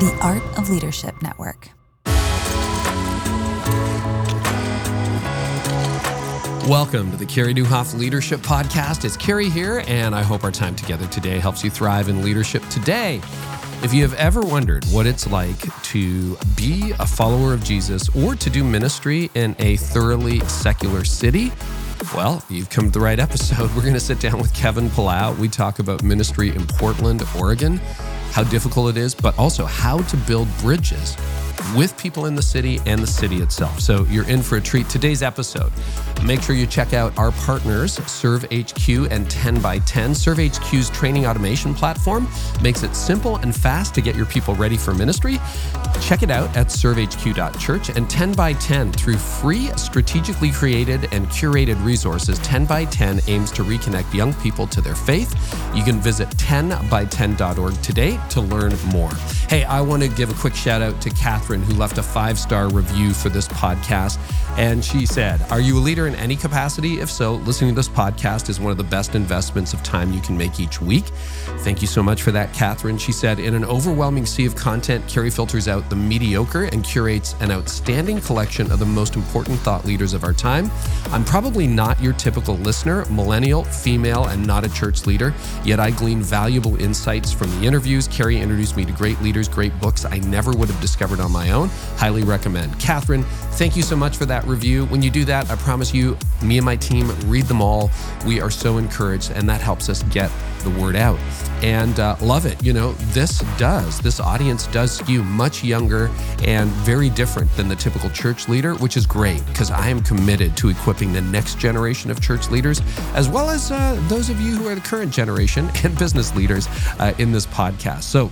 The Art of Leadership Network. Welcome to the Carey Nieuwhof Leadership Podcast. It's Carey here, and I hope our time together today helps you thrive in leadership today. If you have ever wondered what it's like to be a follower of Jesus or to do ministry in a thoroughly secular city, well, you've come to the right episode. We're going to sit down with Kevin Palau. We talk about ministry in Portland, Oregon, how difficult it is, but also how to build bridges with people in the city and the city itself. So you're in for a treat. Today's episode, make sure you check out our partners, ServeHQ and 10 by 10. ServeHQ's training automation platform makes it simple and fast to get your people ready for ministry. Check it out at servehq.church and 10 by 10 through free, strategically created and curated resources. 10 by 10 aims to reconnect young people to their faith. You can visit 10by10.org today to learn more. Hey, I want to give a quick shout out to Catherine, who left a five star review for this podcast. And she said, Are you a leader in any capacity? If so, listening to this podcast is one of the best investments of time you can make each week. Thank you so much for that, Catherine. She said, In an overwhelming sea of content, Carey filters out the mediocre and curates an outstanding collection of the most important thought leaders of our time. I'm probably not your typical listener, millennial, female, and not a church leader, yet I glean valuable insights from the interviews. Carey introduced me to great leaders, great books I never would have discovered on my own. Highly recommend. Catherine, thank you so much for that review. When you do that, I promise you, me and my team read them all. We are so encouraged, and that helps us get the word out. And uh, love it. You know, this does, this audience does skew much younger and very different than the typical church leader, which is great because I am committed to equipping the next generation of church leaders, as well as uh, those of you who are the current generation and business leaders uh, in this podcast. So,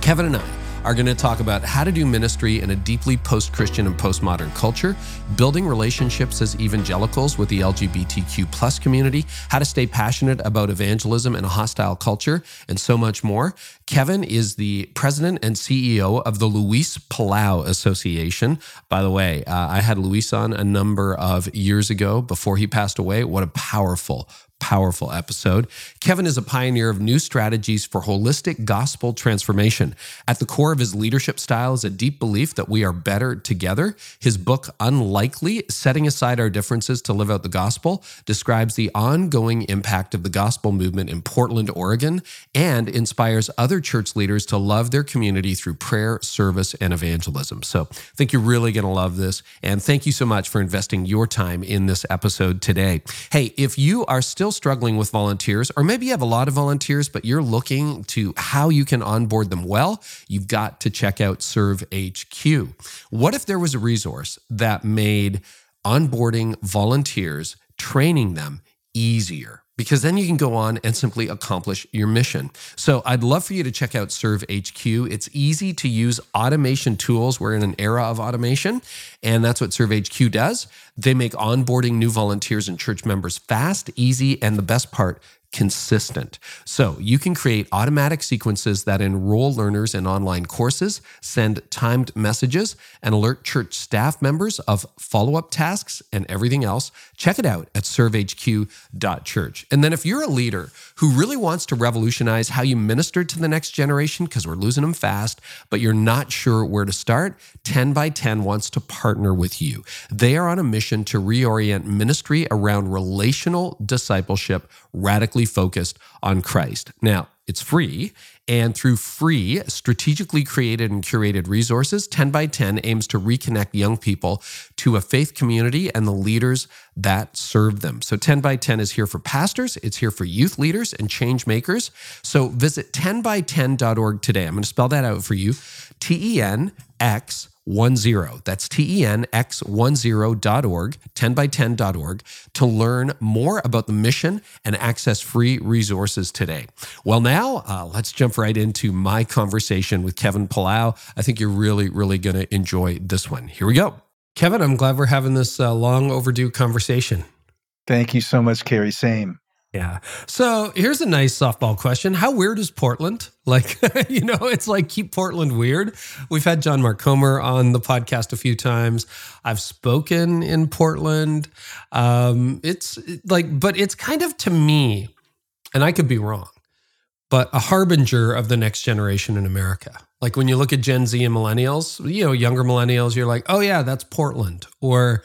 Kevin and I, are going to talk about how to do ministry in a deeply post Christian and postmodern culture, building relationships as evangelicals with the LGBTQ plus community, how to stay passionate about evangelism in a hostile culture, and so much more. Kevin is the president and CEO of the Luis Palau Association. By the way, uh, I had Luis on a number of years ago before he passed away. What a powerful, powerful episode. Kevin is a pioneer of new strategies for holistic gospel transformation. At the core of his leadership style is a deep belief that we are better together. His book, Unlikely Setting Aside Our Differences to Live Out the Gospel, describes the ongoing impact of the gospel movement in Portland, Oregon, and inspires other church leaders to love their community through prayer, service, and evangelism. So I think you're really going to love this. And thank you so much for investing your time in this episode today. Hey, if you are still struggling with volunteers, or maybe you have a lot of volunteers, but you're looking to how you can onboard them well, you've got to check out Serve HQ. What if there was a resource that made onboarding volunteers, training them easier? Because then you can go on and simply accomplish your mission. So I'd love for you to check out Serve HQ. It's easy to use automation tools. We're in an era of automation, and that's what Serve HQ does. They make onboarding new volunteers and church members fast, easy, and the best part, consistent. So you can create automatic sequences that enroll learners in online courses, send timed messages, and alert church staff members of follow up tasks and everything else. Check it out at servehq.church. And then if you're a leader who really wants to revolutionize how you minister to the next generation, because we're losing them fast, but you're not sure where to start, 10 by 10 wants to partner with you. They are on a mission to reorient ministry around relational discipleship, radically focused on Christ. Now, it's free. And through free, strategically created and curated resources, 10 by 10 aims to reconnect young people to a faith community and the leaders that serve them. So 10 by 10 is here for pastors, it's here for youth leaders and change makers. So visit 10by10.org today. I'm going to spell that out for you T E N X 10. That's tenx10.org, 10by10.org, to learn more about the mission and access free resources today. Well, now uh, let's jump right into my conversation with Kevin Palau. I think you're really, really going to enjoy this one. Here we go. Kevin, I'm glad we're having this uh, long overdue conversation. Thank you so much, Carey. Same. Yeah. So here's a nice softball question. How weird is Portland? Like, you know, it's like keep Portland weird. We've had John Mark Comer on the podcast a few times. I've spoken in Portland. Um, it's like, but it's kind of to me, and I could be wrong, but a harbinger of the next generation in America. Like when you look at Gen Z and millennials, you know, younger millennials, you're like, oh, yeah, that's Portland. Or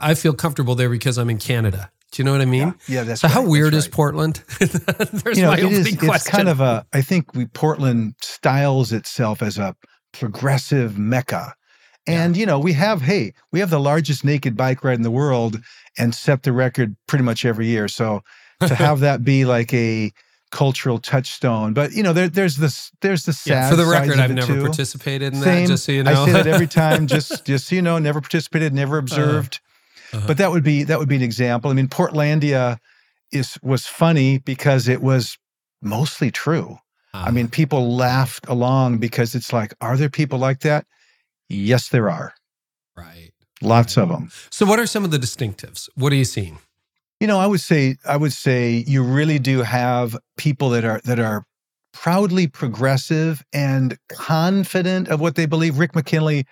I feel comfortable there because I'm in Canada. Do you know what I mean? Yeah, yeah that's so. Right, how weird right. is Portland? There's you know, my it is, It's kind of a. I think we Portland styles itself as a progressive mecca, and yeah. you know we have hey we have the largest naked bike ride in the world and set the record pretty much every year. So to have that be like a cultural touchstone. But you know, there, there's this there's the sad. Yeah, for the record, I've never too. participated in Same. that. Just so you know, I say that every time. Just just so you know, never participated, never uh-huh. observed. Uh, uh-huh. But that would be that would be an example. I mean, Portlandia is was funny because it was mostly true. Uh, I mean, uh-huh. people laughed along because it's like, are there people like that? Yes, there are. Right. Lots right. of them. So, what are some of the distinctives? What are you seeing? You know, I would say I would say you really do have people that are that are proudly progressive and confident of what they believe. Rick McKinley,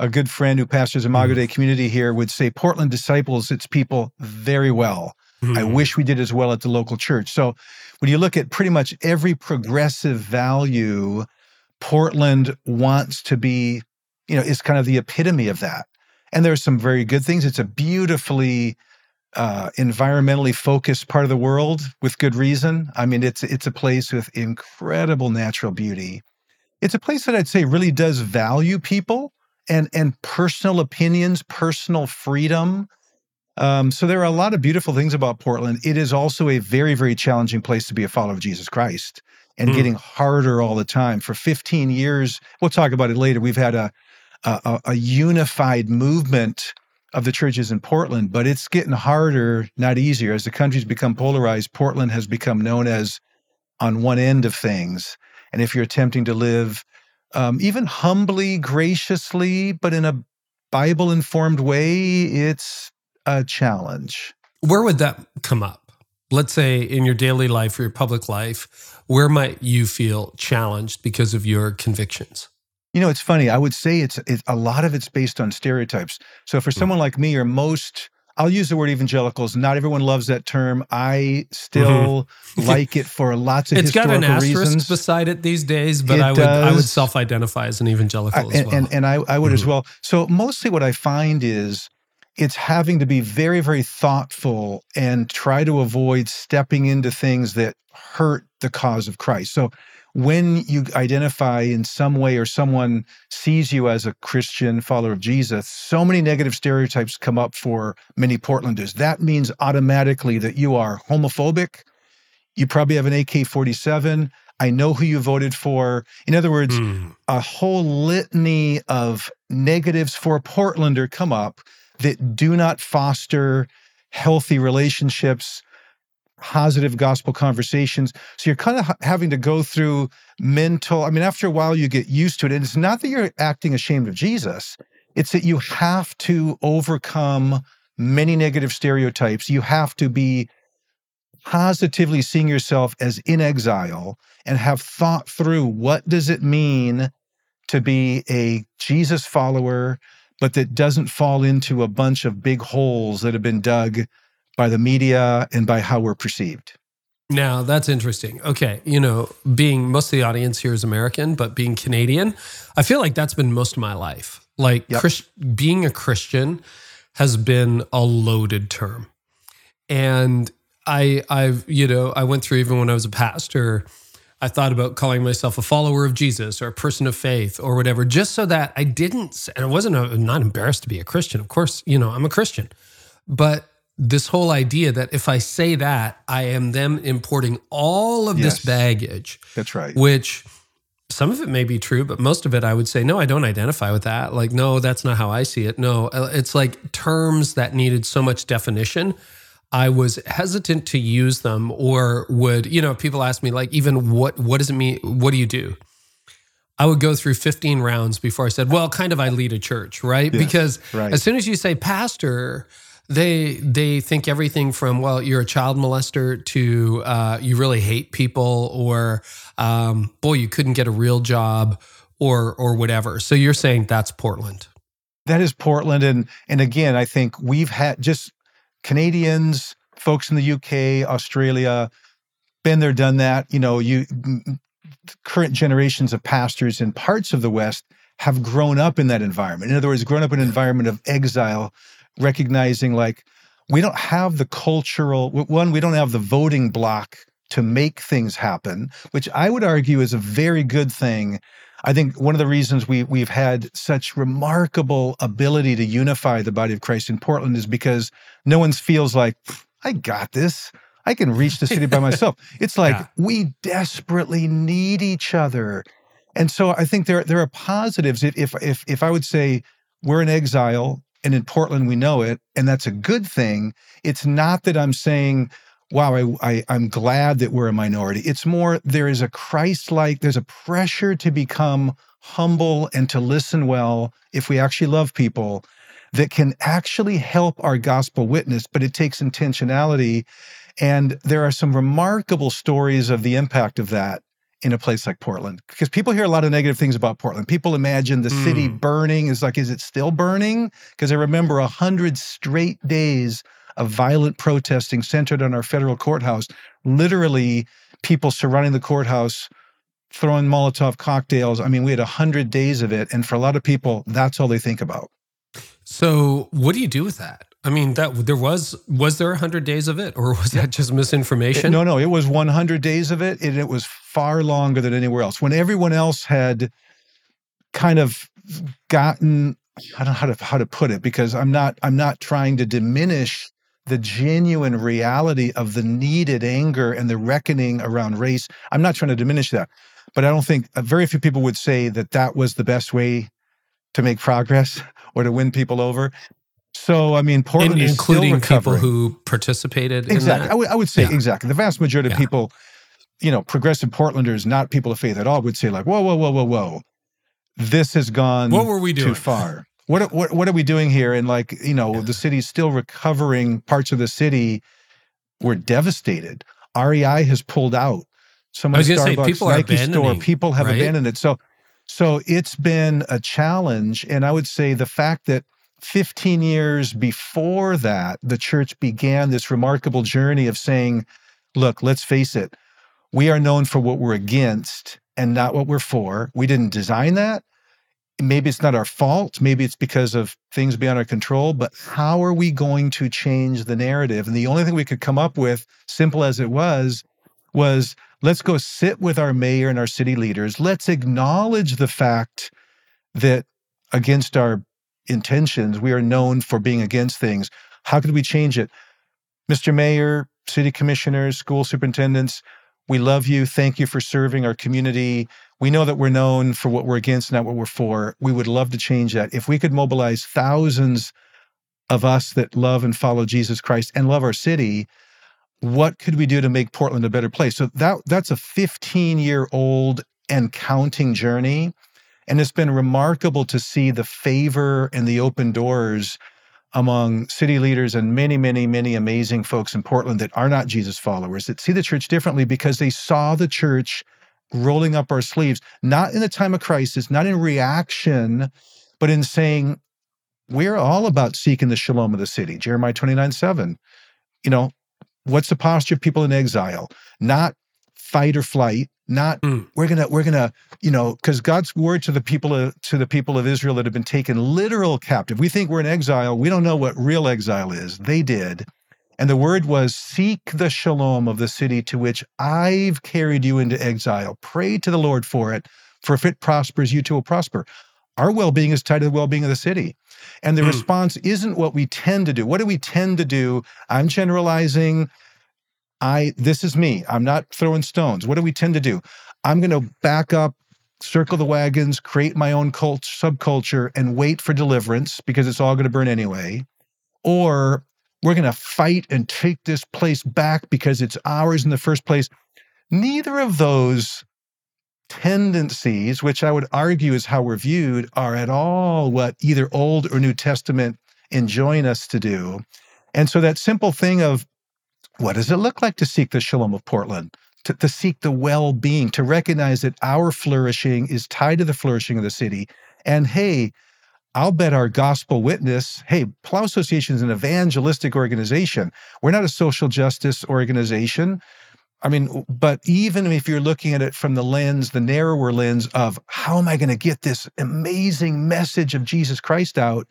a good friend who pastors a Imago mm-hmm. Dei community here, would say Portland disciples its people very well. Mm-hmm. I wish we did as well at the local church. So when you look at pretty much every progressive value, Portland wants to be, you know, is kind of the epitome of that. And there's some very good things. It's a beautifully uh, environmentally focused part of the world with good reason. I mean, it's it's a place with incredible natural beauty. It's a place that I'd say really does value people and and personal opinions, personal freedom. Um, so there are a lot of beautiful things about Portland. It is also a very very challenging place to be a follower of Jesus Christ and mm. getting harder all the time. For 15 years, we'll talk about it later. We've had a a, a unified movement of the churches in Portland, but it's getting harder, not easier. As the country's become polarized, Portland has become known as on one end of things. And if you're attempting to live um, even humbly, graciously, but in a Bible informed way, it's a challenge. Where would that come up? Let's say in your daily life or your public life, where might you feel challenged because of your convictions? You know, it's funny. I would say it's, it's a lot of it's based on stereotypes. So for hmm. someone like me, or most, I'll use the word evangelicals. Not everyone loves that term. I still mm-hmm. like it for lots of it's historical got an asterisk reasons. beside it these days, but it I would does. I would self-identify as an evangelical I, as well. And, and I, I would mm-hmm. as well. So mostly what I find is it's having to be very, very thoughtful and try to avoid stepping into things that hurt the cause of Christ. So when you identify in some way or someone sees you as a Christian follower of Jesus, so many negative stereotypes come up for many Portlanders. That means automatically that you are homophobic. You probably have an AK 47. I know who you voted for. In other words, mm. a whole litany of negatives for a Portlander come up that do not foster healthy relationships positive gospel conversations. So you're kind of having to go through mental, I mean, after a while, you get used to it. And it's not that you're acting ashamed of Jesus, it's that you have to overcome many negative stereotypes. You have to be positively seeing yourself as in exile and have thought through what does it mean to be a Jesus follower, but that doesn't fall into a bunch of big holes that have been dug by the media and by how we're perceived. Now, that's interesting. Okay. You know, being most of the audience here is American, but being Canadian, I feel like that's been most of my life. Like yep. Being a Christian has been a loaded term. And I, I've, you know, I went through even when I was a pastor, I thought about calling myself a follower of Jesus or a person of faith or whatever, just so that I didn't, and I wasn't, a, I'm not embarrassed to be a Christian. Of course, you know, I'm a Christian, but this whole idea that if I say that, I am them importing all of yes, this baggage. That's right. Which some of it may be true, but most of it I would say, no, I don't identify with that. Like, no, that's not how I see it. No, uh, it's like terms that needed so much definition. I was hesitant to use them or would, you know, people ask me like even what what does it mean? What do you do? I would go through 15 rounds before I said, well, kind of I lead a church, right? Yes, because right. as soon as you say pastor, they they think everything from well you're a child molester to uh, you really hate people or um, boy you couldn't get a real job or or whatever. So you're saying that's Portland. That is Portland, and and again I think we've had just Canadians, folks in the UK, Australia, been there, done that. You know, you current generations of pastors in parts of the West have grown up in that environment. In other words, grown up in an environment of exile, recognizing like we don't have the cultural one, we don't have the voting block to make things happen, which I would argue is a very good thing. I think one of the reasons we we've had such remarkable ability to unify the body of Christ in Portland is because no one feels like I got this. I can reach the city by myself. It's like yeah. we desperately need each other. And so I think there there are positives. If if if I would say we're in exile and in Portland we know it, and that's a good thing. It's not that I'm saying, wow, I, I am glad that we're a minority. It's more there is a Christ-like, there's a pressure to become humble and to listen well if we actually love people that can actually help our gospel witness, but it takes intentionality. And there are some remarkable stories of the impact of that in a place like Portland because people hear a lot of negative things about Portland. People imagine the mm. city burning is like, is it still burning? Because I remember a hundred straight days of violent protesting centered on our federal courthouse. Literally, people surrounding the courthouse, throwing Molotov cocktails. I mean, we had a hundred days of it, and for a lot of people, that's all they think about. So, what do you do with that? I mean, that there was was there hundred days of it, or was that just misinformation? It, no, no, it was one hundred days of it, and it was far longer than anywhere else. When everyone else had kind of gotten, I don't know how to how to put it, because I'm not I'm not trying to diminish the genuine reality of the needed anger and the reckoning around race. I'm not trying to diminish that, but I don't think uh, very few people would say that that was the best way to make progress or to win people over. So I mean, Portland In, including people who participated. Exactly, I would, I would say yeah. exactly. The vast majority yeah. of people, you know, progressive Portlanders, not people of faith at all, would say like, whoa, whoa, whoa, whoa, whoa, this has gone. What were we doing? Too far. What what what are we doing here? And like, you know, yeah. the city's still recovering. Parts of the city were devastated. REI has pulled out. Some of the Starbucks, say, people Nike store, people have right? abandoned it. So, so it's been a challenge. And I would say the fact that 15 years before that, the church began this remarkable journey of saying, look, let's face it, we are known for what we're against and not what we're for. We didn't design that. Maybe it's not our fault. Maybe it's because of things beyond our control, but how are we going to change the narrative? And the only thing we could come up with, simple as it was, was let's go sit with our mayor and our city leaders. Let's acknowledge the fact that against our intentions. We are known for being against things. How could we change it? Mr. Mayor, city commissioners, school superintendents, we love you. Thank you for serving our community. We know that we're known for what we're against, not what we're for. We would love to change that. If we could mobilize thousands of us that love and follow Jesus Christ and love our city, what could we do to make Portland a better place? So that that's a 15 year old and counting journey. And it's been remarkable to see the favor and the open doors among city leaders and many, many, many amazing folks in Portland that are not Jesus followers, that see the church differently because they saw the church rolling up our sleeves, not in a time of crisis, not in reaction, but in saying, we're all about seeking the shalom of the city. Jeremiah 29 7. You know, what's the posture of people in exile? Not fight or flight, not mm. we're gonna we're gonna you know because god's word to the people of to the people of israel that have been taken literal captive. We think we're in exile. We don't know what real exile is. They did. And the word was seek the shalom of the city to which i've carried you into exile. Pray to the lord for it. For if it prospers you too will prosper. Our well-being is tied to the well-being of the city. And the mm. response isn't what we tend to do. What do we tend to do? I'm generalizing I this is me. I'm not throwing stones. What do we tend to do? I'm going to back up, circle the wagons, create my own cult subculture, and wait for deliverance because it's all going to burn anyway. Or we're going to fight and take this place back because it's ours in the first place. Neither of those tendencies, which I would argue is how we're viewed, are at all what either Old or New Testament enjoin us to do. And so that simple thing of what does it look like to seek the shalom of Portland? To, to seek the well being, to recognize that our flourishing is tied to the flourishing of the city. And hey, I'll bet our gospel witness, hey, Palau Association is an evangelistic organization. We're not a social justice organization. I mean, but even if you're looking at it from the lens, the narrower lens of how am I going to get this amazing message of Jesus Christ out,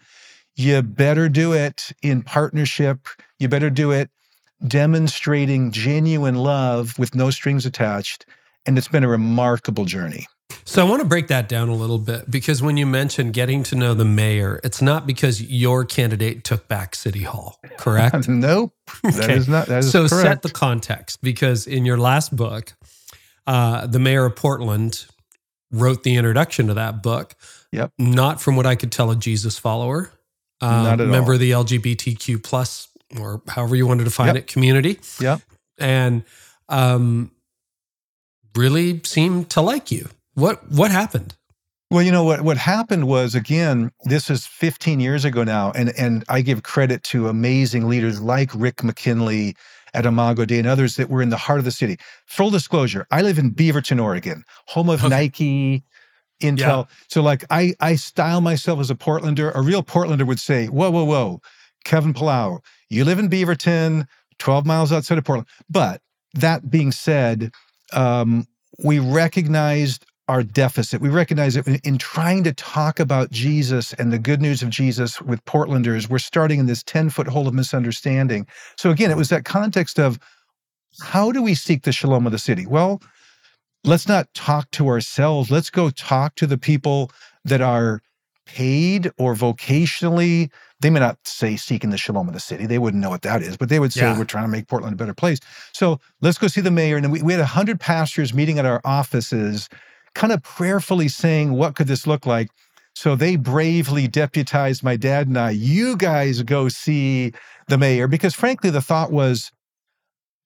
you better do it in partnership. You better do it demonstrating genuine love with no strings attached. And it's been a remarkable journey. So I want to break that down a little bit because when you mentioned getting to know the mayor, it's not because your candidate took back City Hall, correct? nope. That Okay. is not that is so correct. set the context because in your last book, uh, the mayor of Portland wrote the introduction to that book. Yep. Not from what I could tell, a Jesus follower, uh, Not at member all. of the LGBTQ plus or however you want to define Yep. it community, Yeah. and um, really seemed to like you. What what happened? Well, you know what what happened was again, this is 15 years ago now, and and I give credit to amazing leaders like Rick McKinley at Imago Dei and others that were in the heart of the city. Full disclosure, I live in Beaverton, Oregon, home of Okay. Nike, Intel. So like I I style myself as a Portlander. A real Portlander would say, whoa, whoa, whoa, Kevin Palau, you live in Beaverton, 12 miles outside of Portland. But that being said, um, we recognized our deficit. We recognize that in, in trying to talk about Jesus and the good news of Jesus with Portlanders, we're starting in this 10 foot hole of misunderstanding. So again, it was that context of how do we seek the shalom of the city? Well, let's not talk to ourselves. Let's go talk to the people that are paid or vocationally. They may not say seeking the shalom of the city. They wouldn't know what that is, but they would say Yeah. we're trying to make Portland a better place. So let's go see the mayor. And then we, we had 100 pastors meeting at our offices, kind of prayerfully saying, what could this look like? So they bravely deputized my dad and I, you guys go see the mayor. Because frankly, the thought was,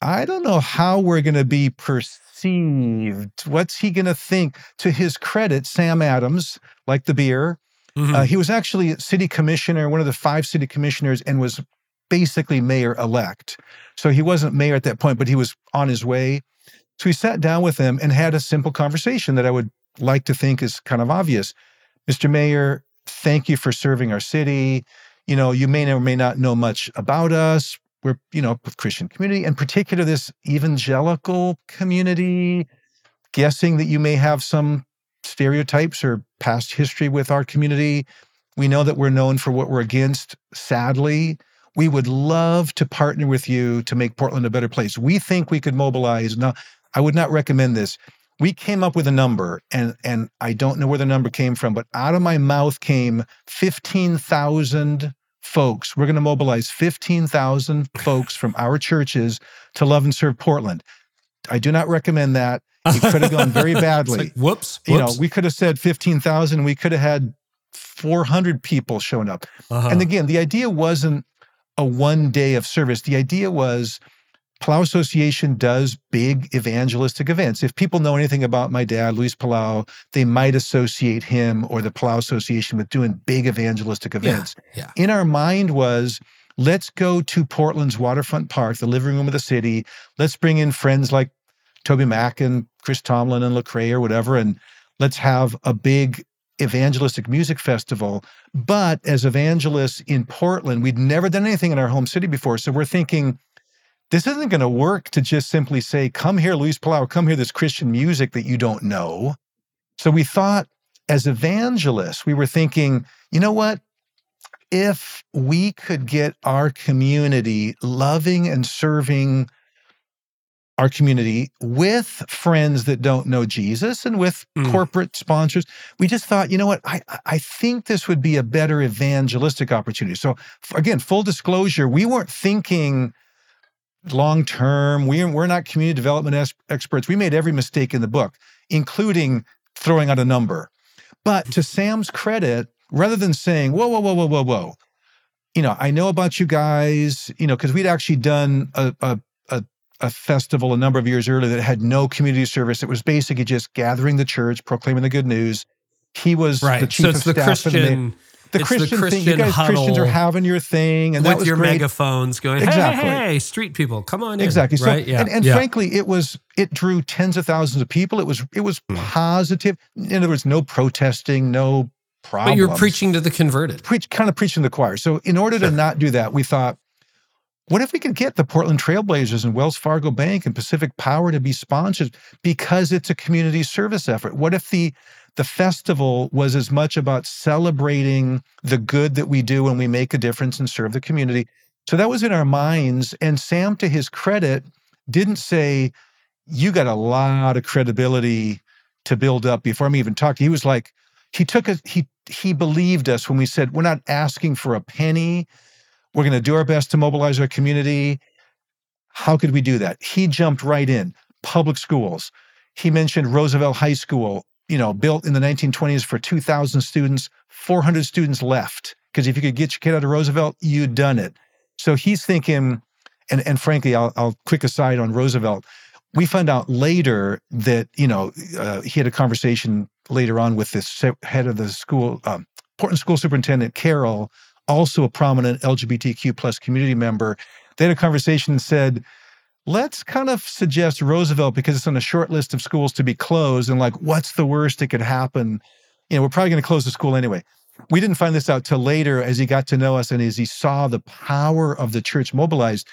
I don't know how we're going to be perceived. What's he going to think? To his credit, Sam Adams, like the beer, Mhm. uh, he was actually city commissioner, one of the five city commissioners, and was basically mayor elect. So he wasn't mayor at that point, but he was on his way. So we sat down with him and had a simple conversation that I would like to think is kind of obvious. Mr. Mayor, thank you for serving our city. You know, you may or may not know much about us. We're, you know, Christian community, in particular, this evangelical community. Guessing that you may have some stereotypes or past history with our community. We know that we're known for what we're against, sadly. We would love to partner with you to make Portland a better place. We think we could mobilize. Now, I would not recommend this. We came up with a number, and, and I don't know where the number came from, but out of my mouth came 15,000 folks. We're going to mobilize 15,000 folks from our churches to love and serve Portland. I do not recommend that. It could have gone very badly like, whoops, you know, we could have said 15,000, we could have had 400 people showing up. Uh-huh. And again, the idea wasn't a one day of service. The idea was Palau Association does big evangelistic events. If people know anything about my dad, Luis Palau, they might associate him or the Palau Association with doing big evangelistic events. yeah. In our mind was, let's go to Portland's waterfront park, the living room of the city. Let's bring in friends like TobyMac and Chris Tomlin and Lecrae or whatever, and let's have a big evangelistic music festival. But as evangelists in Portland, we'd never done anything in our home city before. So we're thinking, this isn't going to work to just simply say, come here, Luis Palau, come here, this Christian music that you don't know. So we thought, as evangelists, we were thinking, you know what? If we could get our community loving and serving our community with friends that don't know Jesus and with Mm. corporate sponsors. We just thought, you know what? I, I think this would be a better evangelistic opportunity. So, again, full disclosure, we weren't thinking long term. We, we're not community development es- experts. We made every mistake in the book, including throwing out a number. But to Sam's credit, rather than saying, whoa, whoa, whoa, whoa, whoa, whoa, you know, I know about you guys, you know, because we'd actually done a, a, a, a festival a number of years earlier that had no community service. It was basically just gathering the church, proclaiming the good news. He was right. the chief so of the staff. the, Christian, the it's Christian, the thing. You Christian guys Christians are having your thing, and that with was your great. megaphones going, hey, Exactly. hey, hey, street people, come on in. Exactly. So, right? Yeah. and, and yeah. frankly, it was it drew tens of thousands of people. It was it was Hmm. positive. In other words, no protesting, no but you're preaching to the converted. preach kind of preaching to the choir. So in order to not do that, we thought what if we could get the Portland Trailblazers and Wells Fargo Bank and Pacific Power to be sponsors because it's a community service effort? What if the the festival was as much about celebrating the good that we do when we make a difference and serve the community. So that was in our minds. And Sam, to his credit, didn't say, You got a lot of credibility to build up before I'm even talking. He was like, he took a he he believed us when we said we're not asking for a penny. We're going to do our best to mobilize our community. How could we do that? He jumped right in. Public schools. He mentioned Roosevelt High School, you know, built in the 1920s for 2,000 students, 400 students left. Because if you could get your kid out of Roosevelt, you'd done it. So he's thinking, and, and frankly, I'll, I'll quick aside on Roosevelt. We found out later that, you know, uh, he had a conversation later on with this head of the school, um, Portland School Superintendent Carroll, also a prominent LGBTQ plus community member. They had a conversation and said, let's kind of suggest Roosevelt because it's on a short list of schools to be closed. And like, what's the worst that could happen? You know, we're probably going to close the school anyway. We didn't find this out till later as he got to know us and as he saw the power of the church mobilized.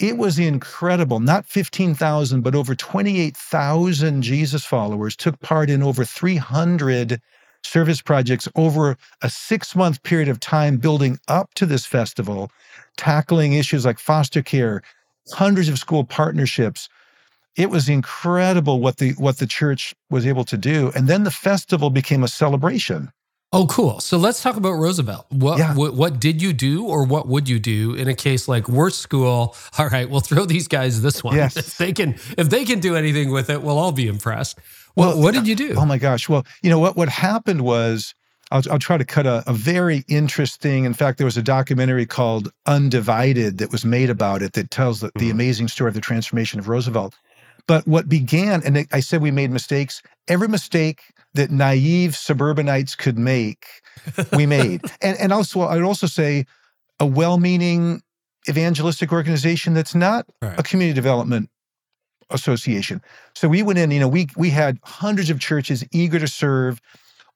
It was incredible. Not 15,000, but over 28,000 Jesus followers took part in over 300 service projects over a six month period of time building up to this festival, tackling issues like foster care, hundreds of school partnerships. It was incredible what the what the church was able to do. And then the festival became a celebration. Oh, cool. So let's talk about Roosevelt. What, yeah. what, what did you do, or what would you do in a case like worst school? All right, we'll throw these guys this one. Yes. If they can, if they can do anything with it, we'll all be impressed. Well, what did you do? Oh my gosh. Well, you know what? What happened was I'll, I'll try to cut a, a, very interesting. In fact, there was a documentary called Undivided that was made about it that tells the, the mm-hmm. amazing story of the transformation of Roosevelt. But what began, and I said we made mistakes. Every mistake that naive suburbanites could make, we made. and and also, I'd also say a well-meaning evangelistic organization that's not right. a community development association. So we went in, you know, we we had hundreds of churches eager to serve.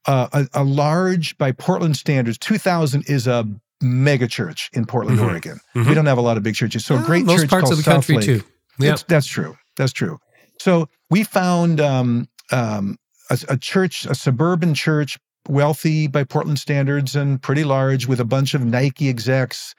Uh, a, a, large, by Portland standards, 2,000 is a mega church in Portland, mm-hmm. Oregon. Mm-hmm. We don't have a lot of big churches. So a great most church parts of the South country Lake. too. Yep. that's true. That's true. So we found um, um, a, a church, a suburban church, wealthy by Portland standards and pretty large, with a bunch of Nike execs.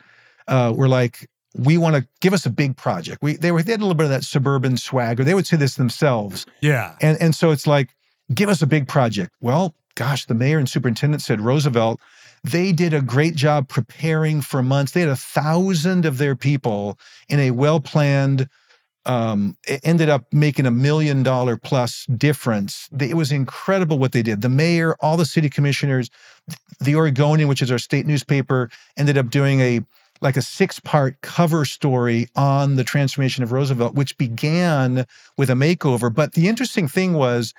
Uh, we're like, we want to give us a big project. We they were they had a little bit of that suburban swagger. They would say this themselves. Yeah. And and so it's like, give us a big project. Well, gosh, the mayor and superintendent said Roosevelt. They did a great job preparing for months. They had a thousand of their people in a well-planned. Um, ended up making a million dollar plus difference. It was incredible what they did. The mayor, all the city commissioners, the Oregonian, which is our state newspaper, ended up doing a like a six part cover story on the transformation of Roosevelt, which began with a makeover. But the interesting thing was,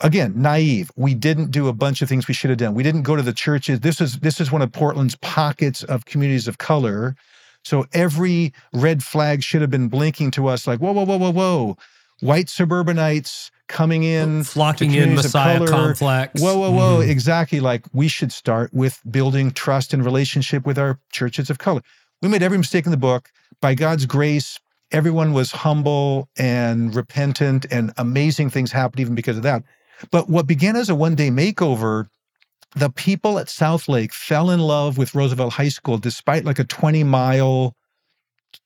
again, naive. We didn't do a bunch of things we should have done. We didn't go to the churches. This is this is one of Portland's pockets of communities of color. So every red flag should have been blinking to us like, whoa, whoa, whoa, whoa, whoa. White suburbanites coming in, flocking in, Messiah complex. Whoa, whoa, whoa! Mm-hmm. Exactly. Like we should start with building trust and relationship with our churches of color. We made every mistake in the book. By God's grace, everyone was humble and repentant, and amazing things happened even because of that. But what began as a one-day makeover the people at South Lake fell in love with Roosevelt High School despite like a 20 mile,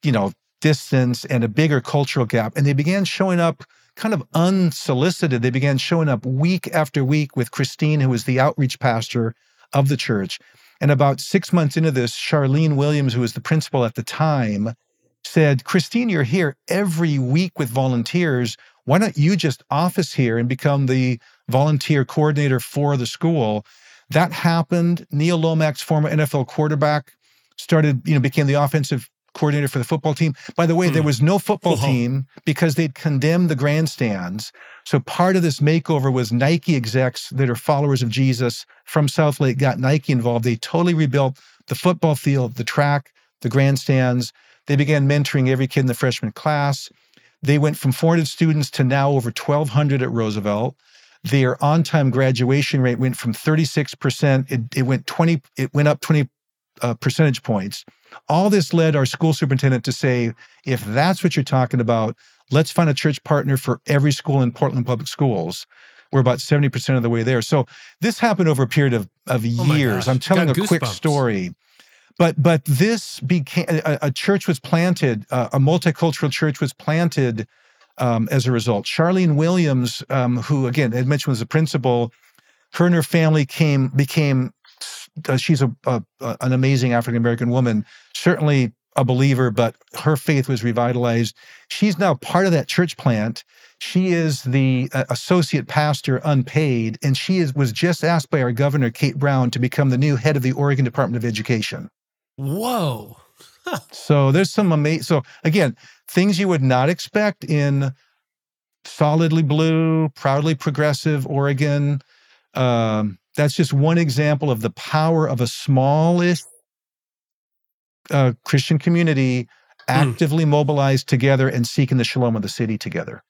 you know, distance and a bigger cultural gap. And they began showing up kind of unsolicited. They began showing up week after week with Christine, who was the outreach pastor of the church. And about six months into this, Charlene Williams, who was the principal at the time, said, Christine, you're here every week with volunteers. Why don't you just office here and become the volunteer coordinator for the school? That happened. Neil Lomax, former NFL quarterback, started, you know, became the offensive coordinator for the football team. By the way, mm. there hmm. was no football team because they'd condemned the grandstands. So part of this makeover was Nike execs that are followers of Jesus from South Lake got Nike involved. They totally rebuilt the football field, the track, the grandstands. They began mentoring every kid in the freshman class. They went from 400 students to now over 1,200 at Roosevelt. Their on-time graduation rate went from 36%. It, it went 20. It went up 20 uh, percentage points. All this led our school superintendent to say, if that's what you're talking about, let's find a church partner for every school in Portland Public Schools. We're about 70% of the way there. So this happened over a period of, of Oh years. I'm telling a quick story. But but this became a, a church was planted, uh, a multicultural church was planted um, as a result. Charlene Williams, um, who again I mentioned was a principal, her and her family came became. Uh, she's a, a, an amazing African American woman, certainly a believer, but her faith was revitalized. She's now part of that church plant. She is the uh, associate pastor, unpaid, and she is was just asked by our governor Kate Brown to become the new head of the Oregon Department of Education. Whoa. So there's some amazing. So again, things you would not expect in solidly blue, proudly progressive Oregon. Um, that's just one example of the power of a smallish uh, Christian community actively mobilized together and seeking the shalom of the city together.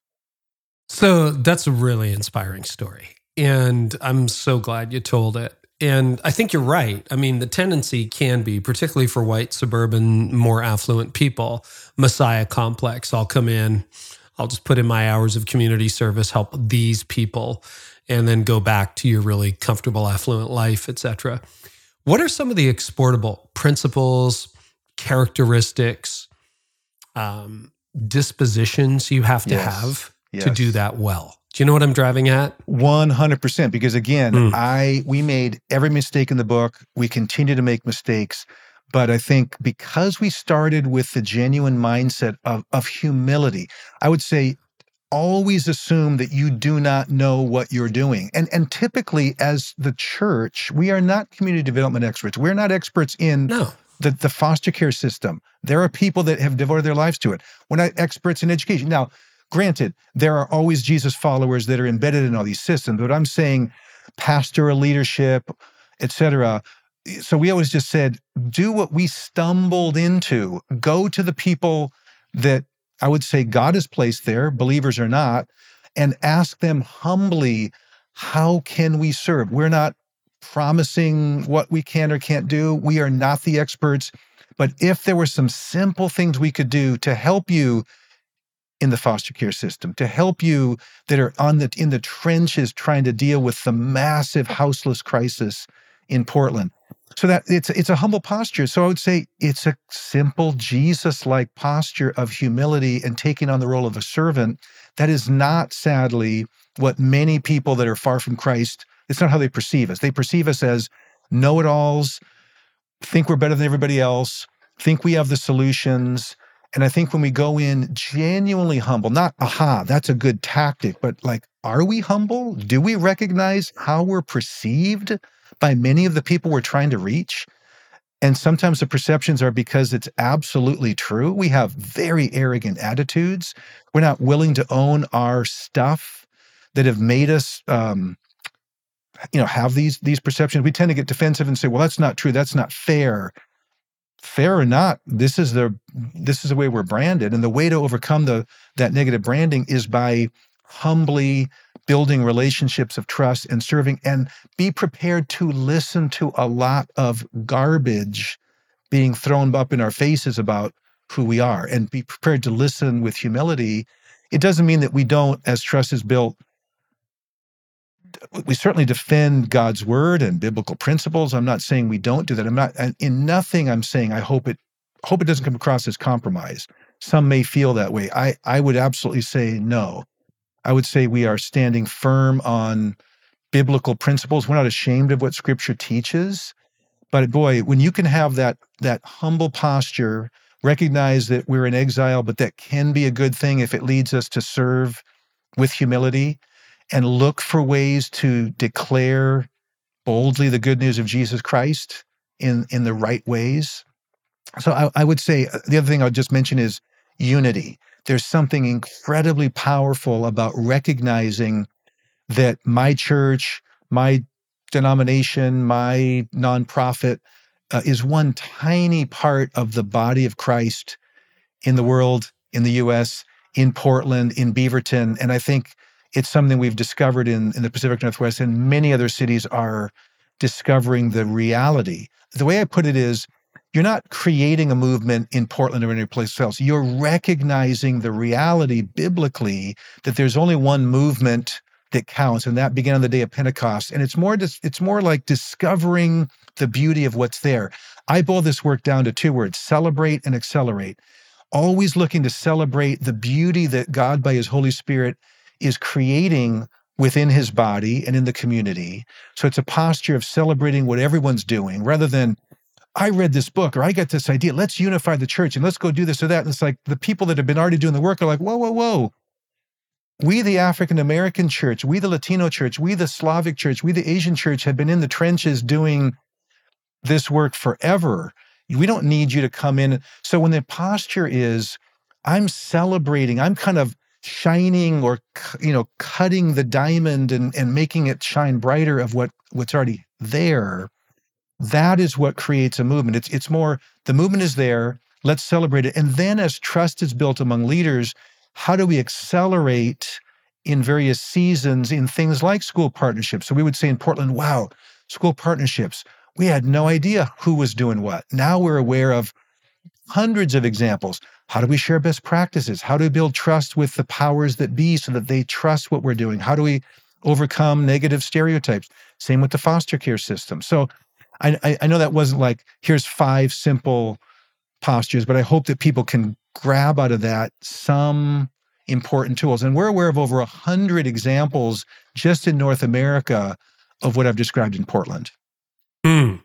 So that's a really inspiring story. And I'm so glad you told it. And I think you're right. I mean, the tendency can be, particularly for white, suburban, more affluent people, Messiah complex. I'll come in, I'll just put in my hours of community service, help these people, and then go back to your really comfortable, affluent life, et cetera. What are some of the exportable principles, characteristics, um, dispositions you have to Yes. have to do that well? Do you know what I'm driving at? 100% because again Mm. i we made every mistake in the book we continue to make mistakes but i think because we started with the genuine mindset of, of humility i would say always assume that you do not know what you're doing and and typically as the church we are not community development experts we're not experts in No. the, the foster care system. There are people that have devoted their lives to it. We're not experts in education. Now, granted, there are always Jesus followers that are embedded in all these systems, but I'm saying pastoral leadership, et cetera. So we always just said, do what we stumbled into. Go to the people that I would say God has placed there, believers or not, and ask them humbly, how can we serve? We're not promising what we can or can't do. We are not the experts. But if there were some simple things we could do to help you in the foster care system, to help you that are on the in the trenches trying to deal with the massive houseless crisis in Portland. So that it's it's a humble posture. So I would say it's a simple Jesus-like posture of humility and taking on the role of a servant. That is not sadly what many people that are far from Christ it's not how they perceive us. They perceive us as know it alls, think we're better than everybody else, think we have the solutions. And I think when we go in genuinely humble, not aha, that's a good tactic, but like, are we humble? Do we recognize how we're perceived by many of the people we're trying to reach? And sometimes the perceptions are because it's absolutely true. We have very arrogant attitudes. We're not willing to own our stuff that have made us um, you know have these these perceptions we tend to get defensive and say well that's not true that's not fair fair or not this is the this is the way we're branded. And the way to overcome the that negative branding is by humbly building relationships of trust and serving and be prepared to listen to a lot of garbage being thrown up in our faces about who we are and be prepared to listen with humility. It doesn't mean that we don't as trust is built we certainly defend God's word and biblical principles. I'm not saying we don't do that. I'm not in nothing I'm saying I hope it hope it doesn't come across as compromise. Some may feel that way. I I would absolutely say no. I would say we are standing firm on biblical principles. We're not ashamed of what scripture teaches. But boy, when you can have that that humble posture, recognize that we're in exile, but that can be a good thing if it leads us to serve with humility and look for ways to declare boldly the good news of Jesus Christ in in the right ways. So I, I would say uh, the other thing I'll just mention is unity. There's something incredibly powerful about recognizing that my church, my denomination, my nonprofit uh, is one tiny part of the body of Christ in the world, in the US, in Portland, in Beaverton. And I think it's something we've discovered in, in the Pacific Northwest, and many other cities are discovering the reality. The way I put it is you're not creating a movement in Portland or any place else. You're recognizing the reality biblically that there's only one movement that counts, and that began on the day of Pentecost. And it's more it's more like discovering the beauty of what's there. I boil this work down to two words: celebrate and accelerate. Always looking to celebrate the beauty that God, by His Holy Spirit, is creating within His body and in the community. So it's a posture of celebrating what everyone's doing rather than I read this book or I got this idea. Let's unify the church and let's go do this or that. And it's like the people that have been already doing the work are like, whoa, whoa, whoa. We, the African American church, we, the Latino church, we, the Slavic church, we, the Asian church, have been in the trenches doing this work forever. We don't need you to come in. So when the posture is, I'm celebrating, I'm kind of shining or you know cutting the diamond and, and making it shine brighter of what what's already there that is what creates a movement. It's it's more the movement is there. Let's celebrate it. And then as trust is built among leaders, how do we accelerate in various seasons in things like school partnerships? So we would say in Portland, wow, school partnerships. We had no idea who was doing what. Now we're aware of hundreds of examples. How do we share best practices? How do we build trust with the powers that be so that they trust what we're doing? How do we overcome negative stereotypes? Same with the foster care system. So I, I know that wasn't like here's five simple postures, but I hope that people can grab out of that some important tools. And we're aware of over a hundred examples just in North America of what I've described in Portland. Hmm.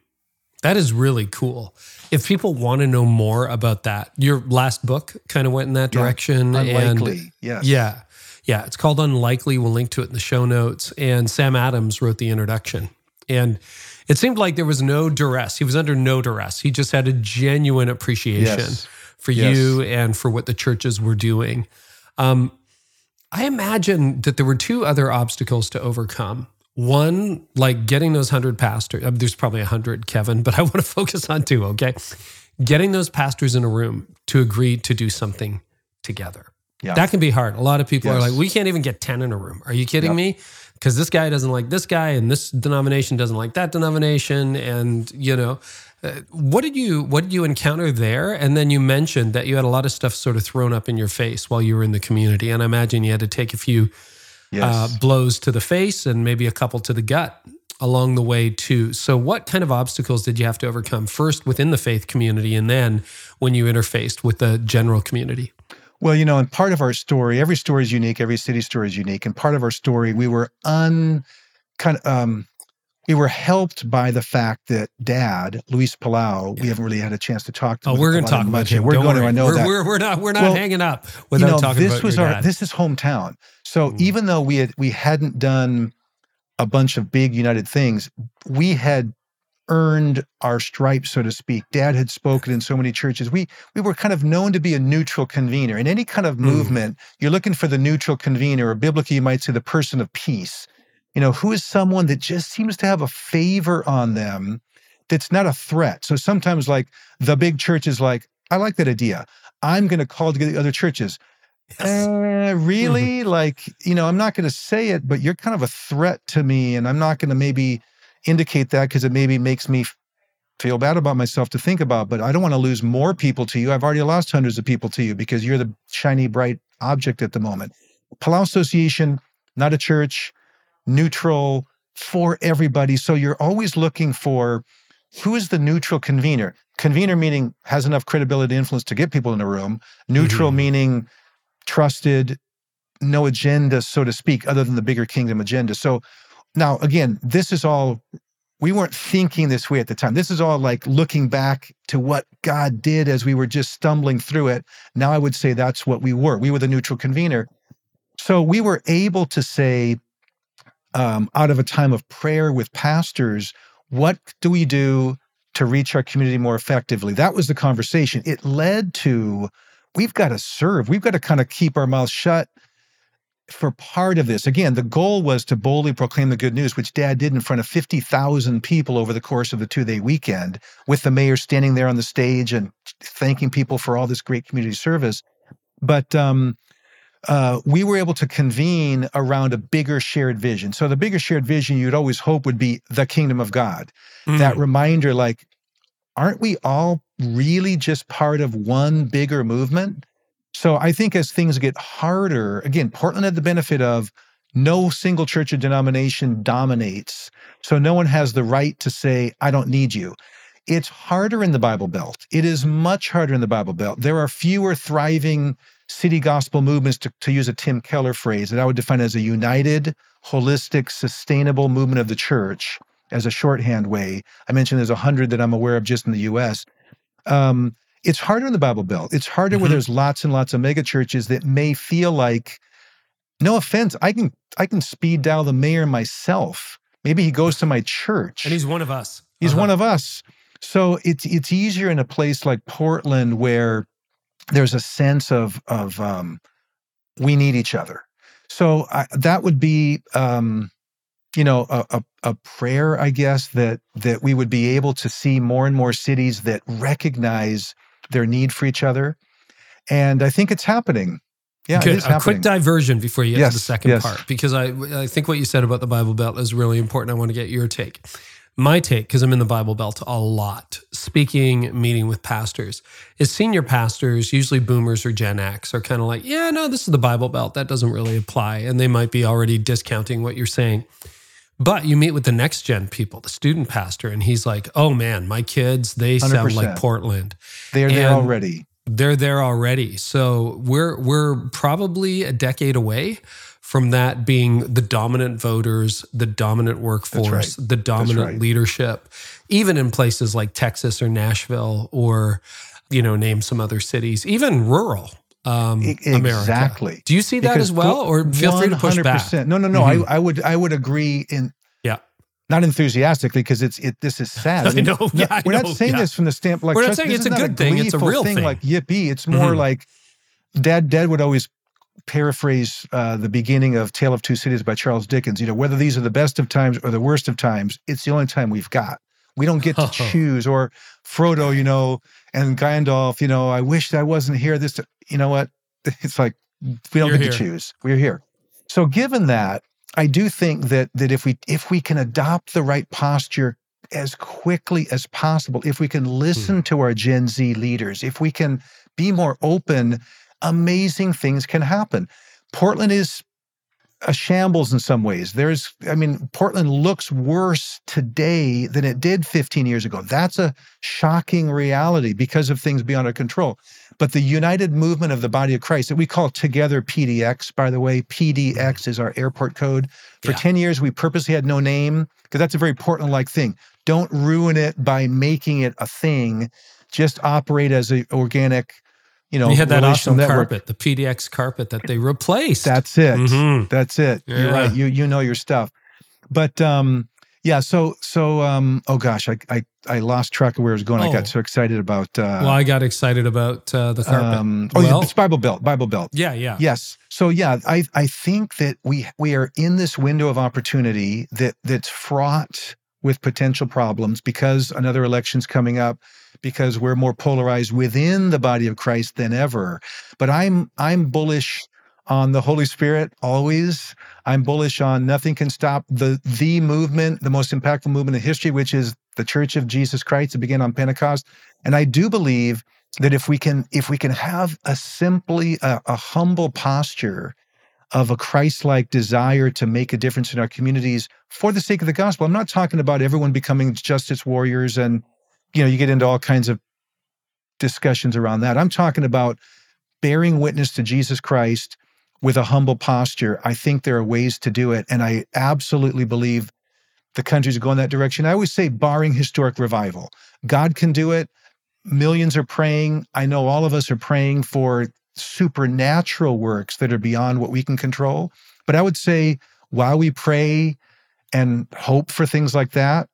That is really cool. If people want to know more about that, your last book kind of went in that direction. Yeah, unlikely, yes. Yeah. Yeah. It's called Unlikely. We'll link to it in the show notes. And Sam Adams wrote the introduction. And it seemed like there was no duress. He was under no duress. He just had a genuine appreciation yes. for yes. you and for what the churches were doing. Um, I imagine that there were two other obstacles to overcome. One, like getting those hundred pastors. Uh, there's probably a hundred, Kevin, but I want to focus on two. Okay, getting those pastors in a room to agree to do something together. Yeah. That can be hard. A lot of people yes. are like, we can't even get 10 in a room. Are you kidding yep. me? because this guy doesn't like this guy and this denomination doesn't like that denomination and you know uh, what did you what did you encounter there and then you mentioned that you had a lot of stuff sort of thrown up in your face while you were in the community and i imagine you had to take a few yes. uh, blows to the face and maybe a couple to the gut along the way too so what kind of obstacles did you have to overcome first within the faith community and then when you interfaced with the general community well, you know, and part of our story, every story is unique, every city story is unique. And part of our story, we were un kind of um, we were helped by the fact that dad, Luis Palau, yeah. we haven't really had a chance to talk to. Him. Oh, we're going to talk about him. We're going to. I know we're, that. We're, we're not. We're not well, hanging up without you know, talking this about was our. dad. This is hometown. So mm. even though we had we hadn't done a bunch of big united things, we had earned our stripes, so to speak. Dad had spoken in so many churches. We we were kind of known to be a neutral convener. In any kind of mm. movement, you're looking for the neutral convener, or biblically you might say the person of peace. You know, who is someone that just seems to have a favor on them that's not a threat. So sometimes like the big church is like, I like that idea. I'm going to call together the other churches. Yes. Uh, really? Mm-hmm. Like, you know, I'm not going to say it, but you're kind of a threat to me, and I'm not going to maybe indicate that because it maybe makes me feel bad about myself to think about, but I don't want to lose more people to you. I've already lost hundreds of people to you because you're the shiny, bright object at the moment. Palau Association, not a church, neutral for everybody. So you're always looking for who is the neutral convener? Convener meaning has enough credibility influence to get people in a room. Neutral mm-hmm. meaning trusted, no agenda, so to speak, other than the bigger kingdom agenda. So now, again, this is all, we weren't thinking this way at the time. This is all like looking back to what God did as we were just stumbling through it. Now I would say that's what we were. We were the neutral convener. So we were able to say, um, out of a time of prayer with pastors, what do we do to reach our community more effectively? That was the conversation. It led to, we've got to serve. We've got to kind of keep our mouths shut for part of this, again, the goal was to boldly proclaim the good news, which dad did in front of 50,000 people over the course of the two day weekend, with the mayor standing there on the stage and thanking people for all this great community service. But um, uh, we were able to convene around a bigger shared vision. So, the bigger shared vision you'd always hope would be the kingdom of God. Mm. That reminder, like, aren't we all really just part of one bigger movement. So I think as things get harder, again, Portland had the benefit of no single church or denomination dominates. So no one has the right to say, I don't need you. It's harder in the Bible Belt. It is much harder in the Bible Belt. There are fewer thriving city gospel movements, to, to use a Tim Keller phrase, that I would define as a united, holistic, sustainable movement of the church as a shorthand way. I mentioned there's a hundred that I'm aware of just in the US. Um, it's harder in the Bible Belt. It's harder Mm-hmm. where there's lots and lots of mega churches that may feel like, no offense, I can I can speed dial the mayor myself. Maybe he goes to my church. And he's one of us. He's Uh-huh. one of us. So it's it's easier in a place like Portland where there's a sense of of um, we need each other. So I, that would be um, you know a, a a prayer, I guess that that we would be able to see more and more cities that recognize their need for each other, and I think it's happening. Yeah, Good. a happening. quick diversion before you get to the second yes. part, because I I think what you said about the Bible Belt is really important. I want to get your take. My take, because I'm in the Bible Belt a lot, speaking, meeting with pastors, is senior pastors, usually boomers or Gen X, are kind of like, yeah, no, this is the Bible Belt. That doesn't really apply. And they might be already discounting what you're saying. But you meet with the next gen people, the student pastor, and he's like, oh man, my kids, they sound like 100%. Portland They're there already. They're there already. So we're we're probably a decade away from that being the dominant voters, the dominant workforce, right. the dominant right. leadership, even in places like Texas or Nashville or you know name some other cities, even rural um, America. exactly. Do you see that Because as well, or feel free to push back? 100%. No, no, no. Mhm. I, I would I would agree in. Not enthusiastically because it's it this is sad. I know, yeah, I we're know, not saying yeah. this from the standpoint. Like, We're not saying it's a not good thing, it's a real thing. Like yippee! It's more Mhm. like Dad. Dad would always paraphrase uh, the beginning of Tale of Two Cities by Charles Dickens. You know, whether these are the best of times or the worst of times, it's the only time we've got. We don't get to choose. Or Frodo, you know, and Gandalf, you know, I wish I wasn't here. This, you know what? It's like we don't You're get here. to choose. We're here. So given that, I do think that that if we if we can adopt the right posture as quickly as possible, if we can listen mm-hmm. to our Gen Z leaders, if we can be more open, amazing things can happen. Portland is a shambles in some ways. There's, I mean, Portland looks worse today than it did 15 years ago. That's a shocking reality because of things beyond our control. But the united movement of the body of Christ that we call together PDX, by the way, PDX is our airport code. For Yeah. 10 years, we purposely had no name because that's a very Portland like thing. Don't ruin it by making it a thing. Just operate as an organic, you know, We had that awesome network. carpet, the PDX carpet that they replaced. That's it. Mhm. That's it. You're right. You you know your stuff. But um yeah, so so um oh gosh, I I, I lost track of where I was going. I Oh. got so excited about uh well, I got excited about uh, the carpet. um oh yeah, Well- it's Bible Belt, Bible Belt. yeah, yeah. Yes. So yeah, I I think that we we are in this window of opportunity that that's fraught with potential problems because another election's coming up because we're more polarized within the body of Christ than ever. But I'm I'm bullish on the Holy Spirit always. I'm bullish on nothing can stop the the movement, the most impactful movement in history, which is the Church of Jesus Christ to begin on Pentecost. And I do believe that if we can if we can have a simply a, a humble posture of a Christ-like desire to make a difference in our communities for the sake of the gospel. I'm not talking about everyone becoming justice warriors and you know you get into all kinds of discussions around that. I'm talking about bearing witness to Jesus Christ with a humble posture. I think there are ways to do it and I absolutely believe the countries going that direction. I always say barring historic revival. God can do it. Millions are praying. I know all of us are praying for supernatural works that are beyond what we can control. But I would say while we pray and hope for things like that,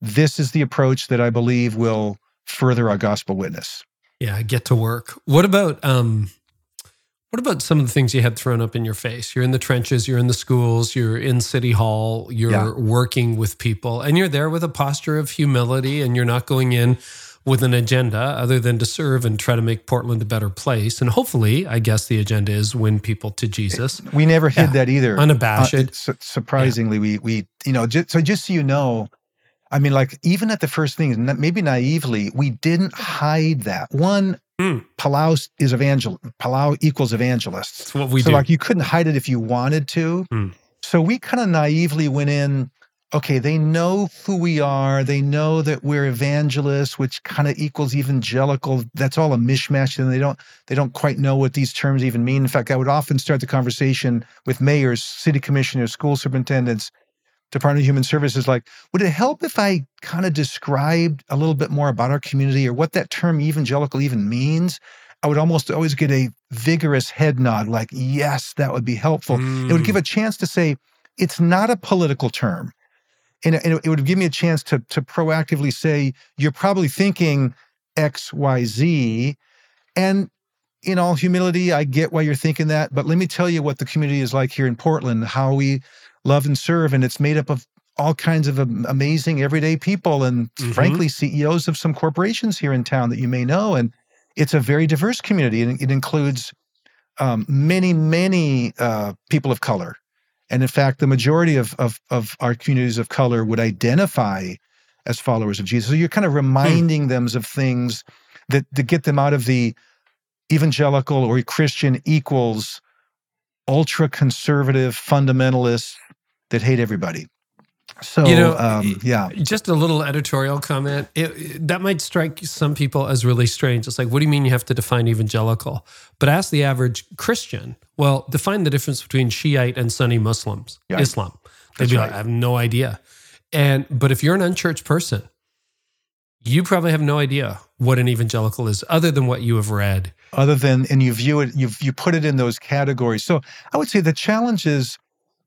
this is the approach that I believe will further our gospel witness. Yeah, get to work. What about um what about some of the things you had thrown up in your face? You're in the trenches, you're in the schools, you're in city hall, you're Yeah. working with people, and you're there with a posture of humility and you're not going in with an agenda other than to serve and try to make Portland a better place. And hopefully, I guess the agenda is win people to Jesus. We never hid Yeah. that either. Unabashed. Uh, su- surprisingly, we we you know just, so just so you know, I mean, like even at the first thing, maybe naively, we didn't hide that. One, Mm. Palau is evangel. Palau equals evangelists. That's what we so do. like you couldn't hide it if you wanted to. Mm. So we kind of naively went in. Okay, they know who we are. They know that we're evangelists, which kind of equals evangelical. That's all a mishmash, and they don't they don't quite know what these terms even mean. In fact, I would often start the conversation with mayors, city commissioners, school superintendents, Department of Human Services, like, would it help if I kind of described a little bit more about our community or what that term evangelical even means? I would almost always get a vigorous head nod, like, yes, that would be helpful. It would give Mm. a chance to say, it's not a political term. And it, and it would give me a chance to, to proactively say, you're probably thinking X, Y, Z. And in all humility, I get why you're thinking that. But let me tell you what the community is like here in Portland, how we love and serve. And it's made up of all kinds of amazing everyday people and Mhm. frankly, CEOs of some corporations here in town that you may know. And it's a very diverse community. And it includes um, many, many uh, people of color. And in fact, the majority of, of, of our communities of color would identify as followers of Jesus. So you're kind of reminding them of things that, that get them out of the evangelical or Christian equals ultra conservative fundamentalists that hate everybody. So, You know, um, yeah. Just a little editorial comment. It, it- that might strike some people as really strange. It's like, what do you mean you have to define evangelical? But ask the average Christian. Well, define the difference between Shiite and Sunni Muslims, Yeah. Islam. They'd That's be right. like, I have no idea. And but if you're an unchurched person, you probably have no idea what an evangelical is, other than what you have read. other than and you view it you you put it in those categories so i would say the challenges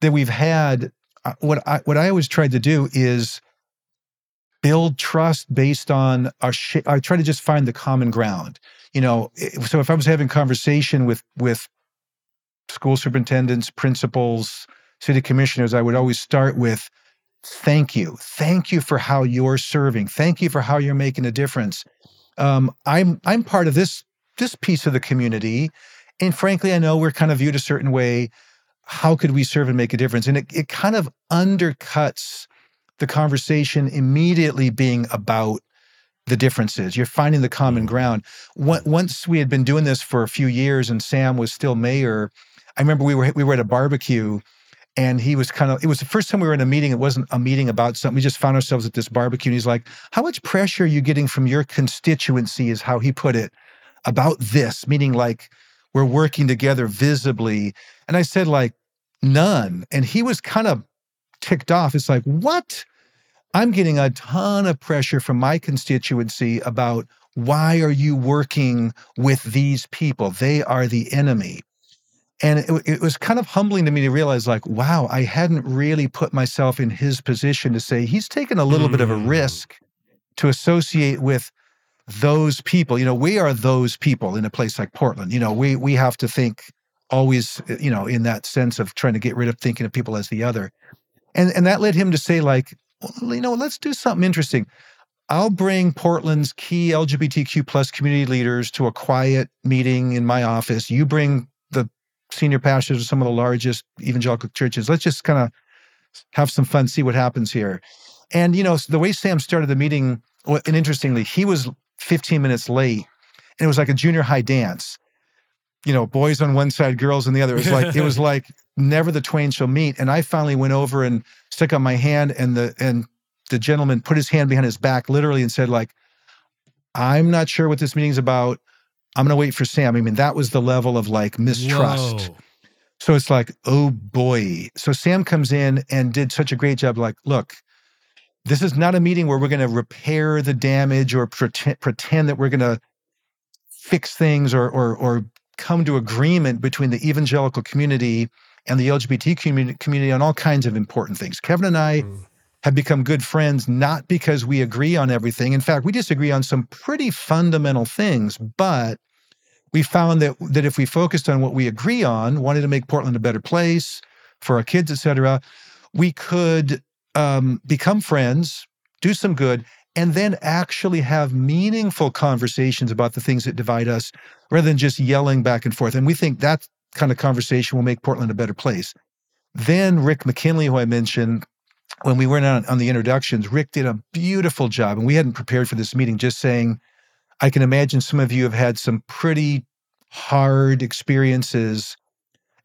that we've had uh, what i what i always tried to do is build trust based on our sh- i try to just find the common ground you know so if i was having conversation with with school superintendents principals city commissioners i would always start with thank you thank you for how you're serving thank you for how you're making a difference um, i'm i'm part of this this piece of the community. And frankly, I know we're kind of viewed a certain way. How could we serve and make a difference? And it, it kind of undercuts the conversation immediately being about the differences. You're finding the common mm. ground. Once we had been doing this for a few years and Sam was still mayor, I remember we were we were at a barbecue and he was kind of it was the first time we were in a meeting. It wasn't a meeting about something. We just found ourselves at this barbecue. And he's like, How much pressure are you getting from your constituency? Is how he put it about this, meaning like we're working together visibly. And I said, like, none. And he was kind of ticked off. It's like, what? I'm getting a ton of pressure from my constituency about why are you working with these people? They are the enemy. And it, it was kind of humbling to me to realize, like, wow, I hadn't really put myself in his position to say he's taken a little bit of a Mm. risk to associate with those people. You know, we are those people in a place like Portland. You know, we we have to think always, eh, you know, in that sense of trying to get rid of thinking of people as the other. And and that led him to say, like, well, you know, let's do something interesting. I'll bring Portland's key LGBTQ plus community leaders to a quiet meeting in my office. You bring the senior pastors of some of the largest evangelical churches. Let's just kind of have some fun, see what happens here. And you know, the way Sam started the meeting, and interestingly, he was 15 minutes late, and it was like a junior high dance. You know, boys on one side, girls on the other. It was like it was like never the twain shall meet. And I finally went over and stuck out my hand, and the and the gentleman put his hand behind his back, literally, and said, like, "I'm not sure what this meeting's about. I'm gonna wait for Sam." I mean, that was the level of like mistrust. Whoa. So it's like, oh boy. So Sam comes in and did such a great job. Like, look, this is not a meeting where we're going to repair the damage or pretend, pretend that we're going to fix things or, or, or come to agreement between the evangelical community and the LGBT community, community on all kinds of important things. Kevin and I Mm. have become good friends not because we agree on everything. In fact, we disagree on some pretty fundamental things, but we found that that if we focused on what we agree on, wanted to make Portland a better place for our kids, et cetera, we could um, become friends, do some good, and then actually have meaningful conversations about the things that divide us rather than just yelling back and forth. And we think that kind of conversation will make Portland a better place. Then Rick McKinley, who I mentioned, when we went on, on the introductions, Rick did a beautiful job. And we hadn't prepared for this meeting, just saying, I can imagine some of you have had some pretty hard experiences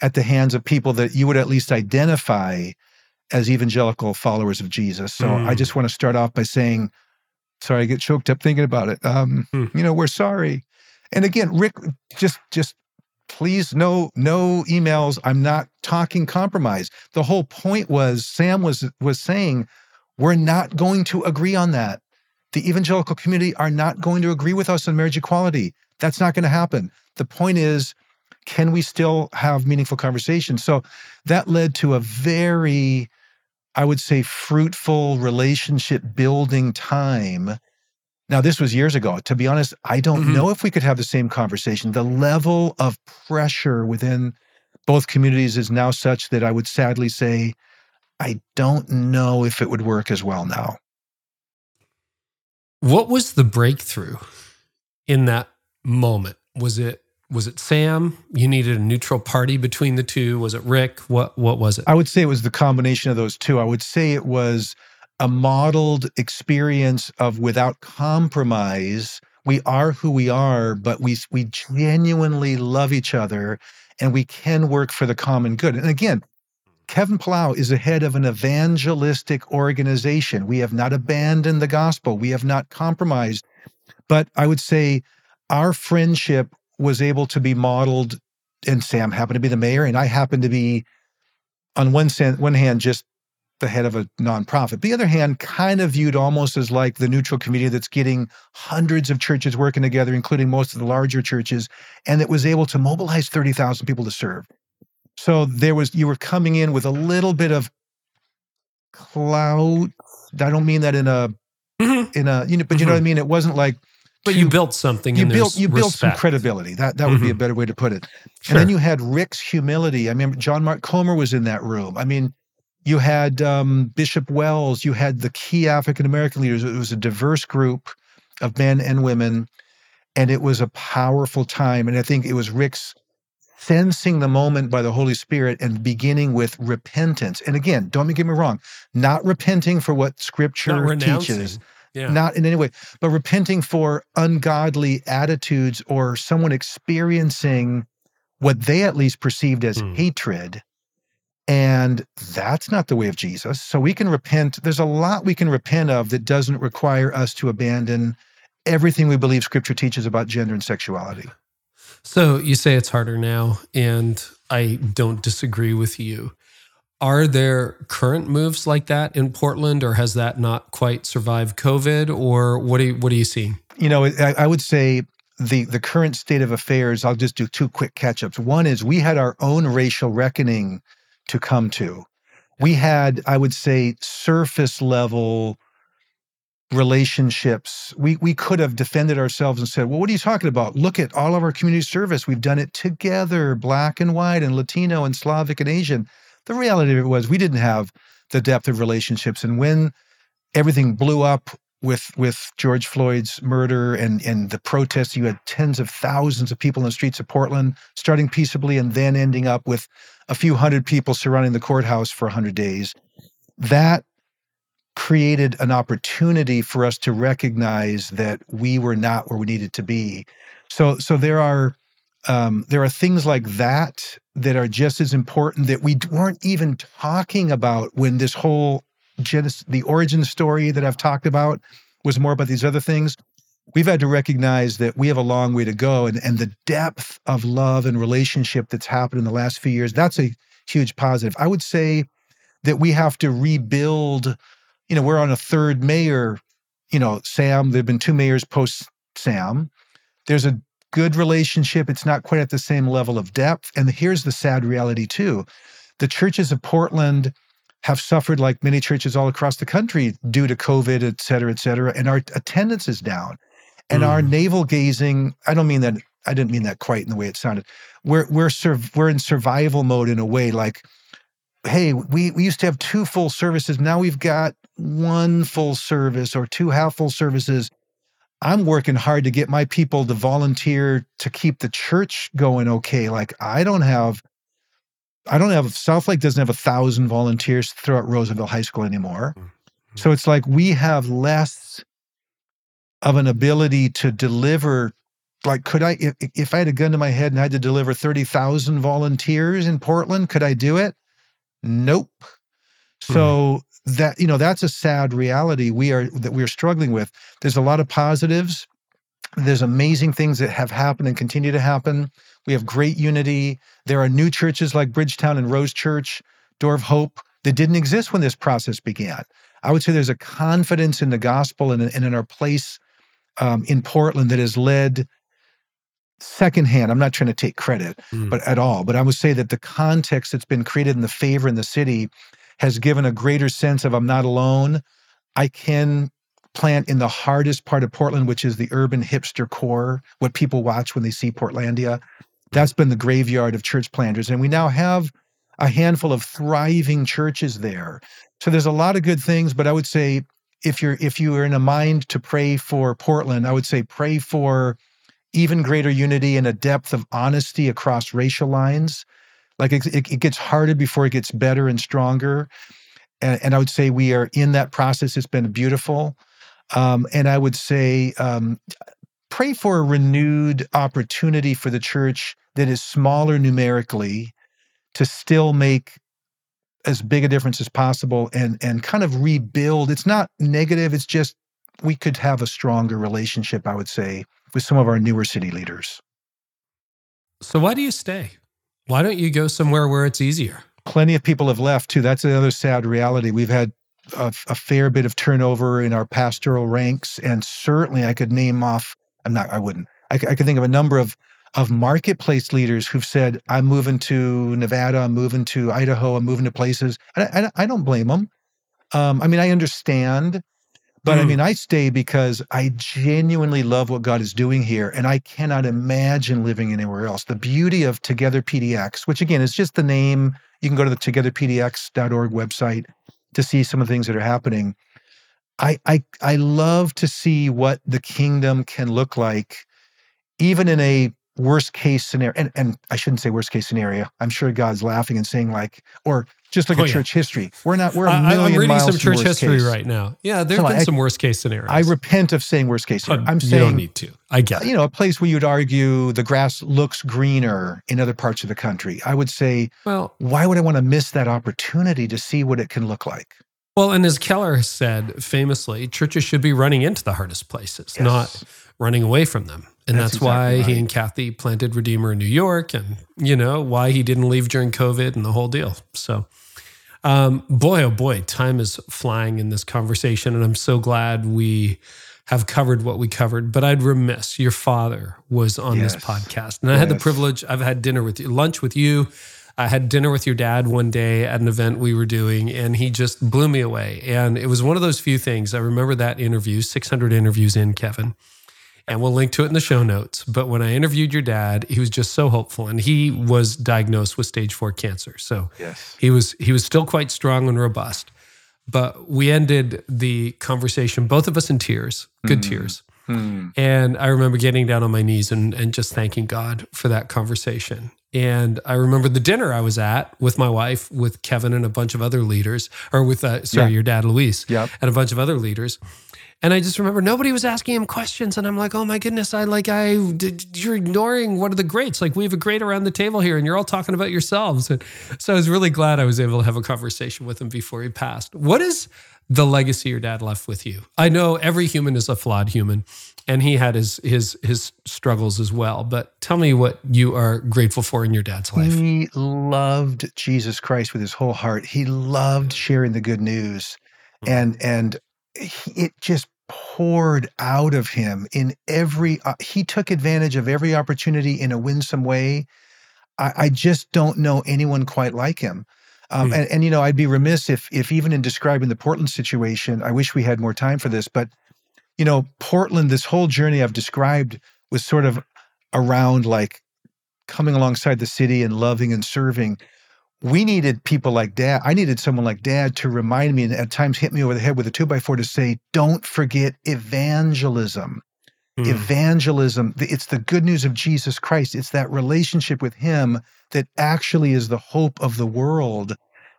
at the hands of people that you would at least identify as evangelical followers of Jesus. So I Mm. just want to start off by saying, sorry, I get choked up thinking about it. Um, Hmm. You know, we're sorry. And again, Rick, just just please no no emails. I'm not talking compromise. The whole point was Sam was was saying we're not going to agree on that. The evangelical community are not going to agree with us on marriage equality. That's not going to happen. The point is, can we still have meaningful conversations? So that led to a very, I would say, fruitful relationship building time. Now, this was years ago. To be honest, I don't Mhm. know if we could have the same conversation. The level of pressure within both communities is now such that I would sadly say, I don't know if it would work as well now. What was the breakthrough in that moment? Was it was it Sam? You needed a neutral party between the two. Was it Rick? What what was it? I would say it was the combination of those two. I would say it was a modeled experience of without compromise. We are who we are, but we we genuinely love each other and we can work for the common good. And again, Kevin Palau is the head of an evangelistic organization. We have not abandoned the gospel. We have not compromised. But I would say our friendship was able to be modeled, and Sam happened to be the mayor, and I happened to be, on one, sen- one hand, just the head of a nonprofit. The other hand, kind of viewed almost as like the neutral community that's getting hundreds of churches working together, including most of the larger churches, and that was able to mobilize 30,000 people to serve. So there was, you were coming in with a little bit of clout. I don't mean that in a, Mhm. in a, you know, but you know what I mean? It wasn't like, But too- you built something. you built you built some credibility. That that would be a Mhm. better way to put it. Sure. And then you had Rick's humility. I remember John Mark Comer was in that room. I mean, you had um, Bishop Wells. You had the key African American leaders. It was a diverse group of men and women, and it was a powerful time. And I think it was Rick's sensing the moment by the Holy Spirit and beginning with repentance. And again, don't get me wrong, not repenting for what Scripture teaches Yeah. not in any way, but repenting for ungodly attitudes or someone experiencing what they at least perceived as Hmm. hatred. And that's not the way of Jesus. So we can repent. There's a lot we can repent of that doesn't require us to abandon everything we believe scripture teaches about gender and sexuality. So you say it's harder now, and I don't disagree with you. Are there current moves like that in Portland, or has that not quite survived COVID? Or what do you, what are you seeing? You know, I, I would say the the current state of affairs. I'll just do two quick catch ups. One is we had our own racial reckoning to come to. We had, I would say, surface level relationships. We we could have defended ourselves and said, "Well, what are you talking about? Look at all of our community service. We've done it together, black and white, and Latino and Slavic and Asian." The reality of it was we didn't have the depth of relationships, and when everything blew up with with George Floyd's murder and and the protests, you had tens of thousands of people in the streets of Portland, starting peaceably and then ending up with a few hundred people surrounding the courthouse for 100 days. That created an opportunity for us to recognize that we were not where we needed to be. So so there are um, there are things like that that are just as important that we weren't even talking about when this whole Genesis, the origin story that I've talked about was more about these other things. We've had to recognize that we have a long way to go, and and the depth of love and relationship that's happened in the last few years. That's a huge positive. I would say that we have to rebuild. You know, we're on a third mayor. You know, Sam. There've been two mayors post Sam. There's a good relationship. It's not quite at the same level of depth. And here's the sad reality too: the churches of Portland have suffered like many churches all across the country due to COVID, et cetera, et cetera, and our attendance is down. And our Mm. navel gazing, I don't mean that, I didn't mean that quite in the way it sounded. We're we're surv- we're in survival mode in a way, like, hey, we, we used to have two full services. Now we've got one full service or two half full services. I'm working hard to get my people to volunteer to keep the church going okay. Like I don't have I don't have South Lake doesn't have a thousand volunteers throughout Roosevelt High School anymore. Mm, mm. So it's like we have less of an ability to deliver. Like, could I, if, if I had a gun to my head and I had to deliver 30,000 volunteers in Portland, could I do it? Nope. Hmm. So that, you know, that's a sad reality we are, that we're struggling with. There's a lot of positives. There's amazing things that have happened and continue to happen. We have great unity. There are new churches like Bridgetown and Rose Church, Door of Hope, that didn't exist when this process began. I would say there's a confidence in the gospel and, and in our place um, in Portland that has led secondhand. I'm not trying to take credit, Mm. but at all. But I would say that the context that's been created in the favor in the city has given a greater sense of I'm not alone. I can plant in the hardest part of Portland, which is the urban hipster core, what people watch when they see Portlandia. That's been the graveyard of church planters. And we now have a handful of thriving churches there. So there's a lot of good things, but I would say if you're if you are in a mind to pray for Portland, I would say pray for even greater unity and a depth of honesty across racial lines. Like it, it, gets harder before it gets better and stronger. And, and I would say we are in that process. It's been beautiful. Um, and I would say um, pray for a renewed opportunity for the church that is smaller numerically to still make as big a difference as possible and and kind of rebuild. It's not negative. It's just we could have a stronger relationship, I would say, with some of our newer city leaders. So why do you stay? Why don't you go somewhere where it's easier? Plenty of people have left too. That's another sad reality. We've had a, a fair bit of turnover in our pastoral ranks, and certainly I could name off. I'm not. I wouldn't. I could think of a number of of marketplace leaders who've said, "I'm moving to Nevada. I'm moving to Idaho. I'm moving to places." I, I, I don't blame them. Um, I mean, I understand, but I Mm. mean, I stay because I genuinely love what God is doing here, and I cannot imagine living anywhere else. The beauty of Together PDX, which again is just the name. You can go to the togetherpdx.org website to see some of the things that are happening. I I I love to see what the kingdom can look like, even in a worst case scenario. And and I shouldn't say worst case scenario. I'm sure God's laughing and saying like, or just look Oh, at yeah. church history. We're not. We're a I, million I'm reading miles some from church history case. right now. Yeah, there's So been I- some worst case scenarios. I repent of saying worst case scenario. I'm saying you don't need to. I get it. you know a place where you'd argue the grass looks greener in other parts of the country. I would say, Well, why would I want to miss that opportunity to see what it can look like? well, and as Keller said famously, churches should be running into the hardest places, not Yes. Running away from them. And That's that's, why exactly he and Kathy planted Redeemer in New York and, you know, why he didn't leave during COVID and the whole deal. So, um, boy, oh boy, time is flying in this conversation. And I'm so glad we have covered what we covered. But I'd remiss, your father was on this podcast. And I had the privilege, I've had dinner with you, lunch with you. I had dinner with your dad one day at an event we were doing, and he just blew me away. And it was one of those few things. I remember that interview, 600 interviews in, Kevin and we'll link to it in the show notes. But when I interviewed your dad, he was just so hopeful, and he was diagnosed with stage four cancer. So Yes. he was he was still quite strong and robust. But we ended the conversation, both of us in tears, good tears. Hmm. And I remember getting down on my knees and, and just thanking God for that conversation. And I remember the dinner I was at with my wife, with Kevin and a bunch of other leaders, or with, uh, sorry, Yeah. your dad, Luis, Yep. and a bunch of other leaders. And I just remember nobody was asking him questions. And I'm like, oh my goodness, I like, I, did, you're ignoring one of the greats. Like, we have a great around the table here and you're all talking about yourselves. And so I was really glad I was able to have a conversation with him before he passed. What is the legacy your dad left with you? I know every human is a flawed human and he had his, his, his struggles as well. But tell me what you are grateful for in your dad's life. He loved Jesus Christ with his whole heart. He loved sharing the good news, Hmm. and and it just poured out of him in every. Uh, he took advantage of every opportunity in a winsome way. I, I just don't know anyone quite like him. Um, Hmm. and, and you know, I'd be remiss if if even in describing the Portland situation, I wish we had more time for this, but you know, Portland, this whole journey I've described was sort of around like coming alongside the city and loving and serving. We needed people like dad. I needed someone like dad to remind me and at times hit me over the head with a two by four to say, don't forget evangelism. mm. evangelism. It's the good news of Jesus Christ. It's that relationship with Him that actually is the hope of the world.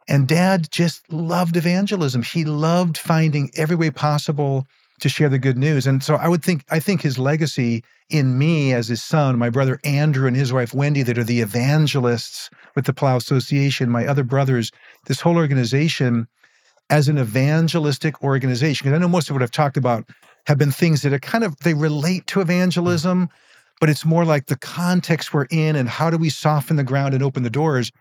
And dad just loved evangelism. He loved finding every way possible to share the good news. And so I would think, I think his legacy in me as his son, my brother Andrew and his wife Wendy, that are the evangelists with the Palau Association, my other brothers, this whole organization as an evangelistic organization. Because I know most of what I've talked about have been things that are kind of, they relate to evangelism, but it's more like the context we're in and how do we soften the ground and open the doors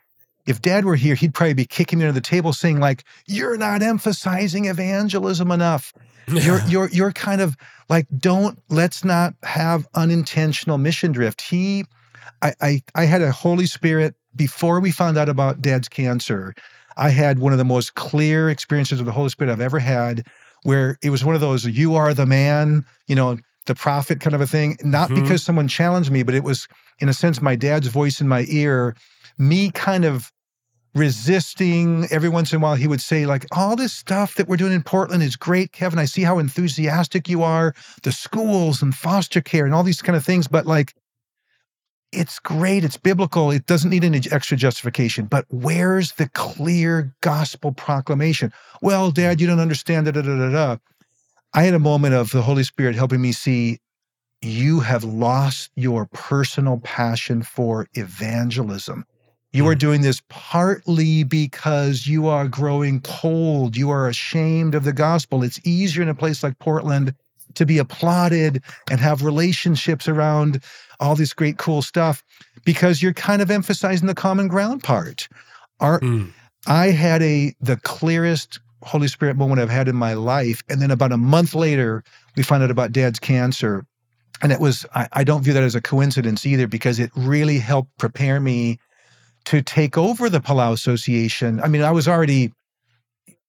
if dad were here, he'd probably be kicking me under the table saying, like, you're not emphasizing evangelism enough. You're you're you're kind of like, don't let's not have unintentional mission drift. He I I, I had a Holy Spirit before we found out about dad's cancer. I had one of the most clear experiences of the Holy Spirit I've ever had, where it was one of those, you are the man, you know, the prophet kind of a thing. Not mm-hmm. because someone challenged me, but it was, in a sense, my dad's voice in my ear, me kind of resisting. Every once in a while, he would say, like, all this stuff that we're doing in Portland is great, Kevin. I see how enthusiastic you are, the schools and foster care and all these kind of things. But like, it's great. It's biblical. It doesn't need any extra justification. But where's the clear gospel proclamation? Well, Dad, you don't understand. Da, da, da, da, da. I had a moment of the Holy Spirit helping me see you have lost your personal passion for evangelism. You are mm. doing this partly because you are growing cold. You are ashamed of the gospel. It's easier in a place like Portland to be applauded and have relationships around all this great, cool stuff because you're kind of emphasizing the common ground part. Our, mm. I had a the clearest Holy Spirit moment I've had in my life. And then about a month later, we found out about dad's cancer. And it was, I, I don't view that as a coincidence either because it really helped prepare me to take over the Palau Association. I mean, I was already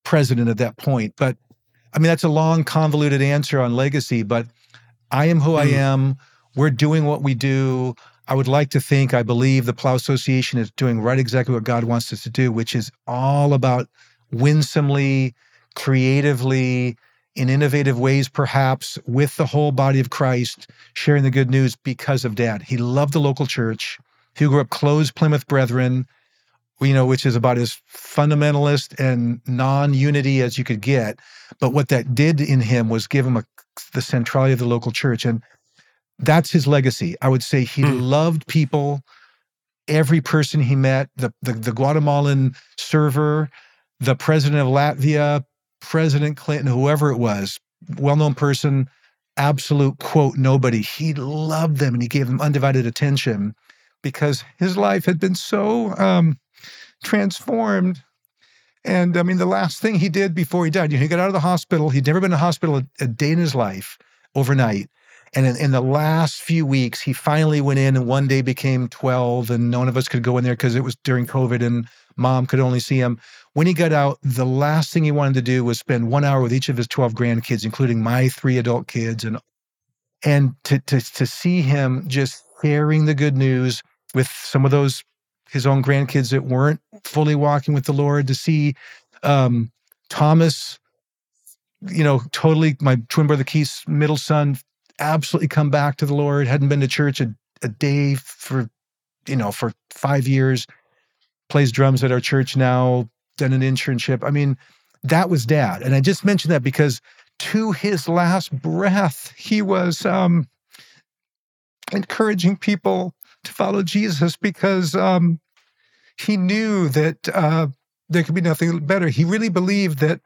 president at that point, but I mean, that's a long, convoluted answer on legacy, but I am who mm. I am. We're doing what we do. I would like to think, I believe the Palau Association is doing right exactly what God wants us to do, which is all about winsomely, creatively, in innovative ways, perhaps, with the whole body of Christ, sharing the good news because of dad. He loved the local church who grew up closed Plymouth Brethren, you know, which is about as fundamentalist and non-unity as you could get. But what that did in him was give him a, the centrality of the local church, and that's his legacy. I would say he mm. loved people. Every person he met, the, the the Guatemalan server, the president of Latvia, President Clinton, whoever it was, well-known person, absolute quote nobody. He loved them and he gave them undivided attention because his life had been so um, transformed. And I mean, the last thing he did before he died, you know, he got out of the hospital. He'd never been in a hospital a, a day in his life overnight. And in, in, the last few weeks, he finally went in and one day became 12, and none of us could go in there because it was during COVID and mom could only see him. When he got out, the last thing he wanted to do was spend one hour with each of his 12 grandkids, including my three adult kids. And and to to to see him just sharing the good news with some of those his own grandkids that weren't fully walking with the Lord, to see um, Thomas, you know, totally my twin brother Keith's middle son, absolutely come back to the Lord, hadn't been to church a, a day for, you know, for five years, plays drums at our church now, done an internship. I mean, that was dad. And I just mentioned that because to his last breath, he was um, encouraging people to follow Jesus because um, he knew that uh, there could be nothing better. He really believed that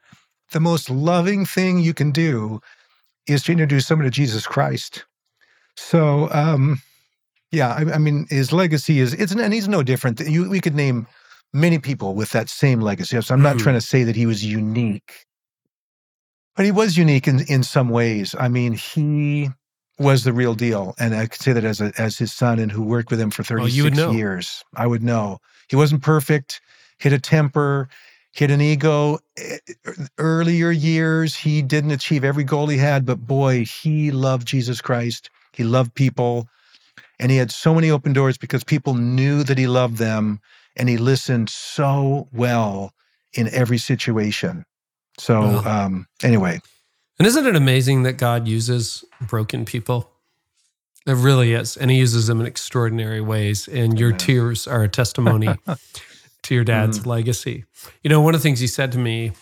the most loving thing you can do is to introduce someone to Jesus Christ. So, um, yeah, I, I, mean, his legacy is it's and he's no different. You, we could name many people with that same legacy. So I'm not mm. trying to say that he was unique, but he was unique in in some ways. I mean, he was the real deal. And I could say that as a, as his son and who worked with him for 36 oh, years. I would know. He wasn't perfect, hit a temper, hit an ego. Earlier years, he didn't achieve every goal he had, but boy, he loved Jesus Christ. He loved people. And he had so many open doors because people knew that he loved them and he listened so well in every situation. So, um, anyway, and isn't it amazing that God uses broken people? It really is. And he uses them in extraordinary ways. And your Amen. tears are a testimony to your dad's Mm. legacy. You know, one of the things he said to me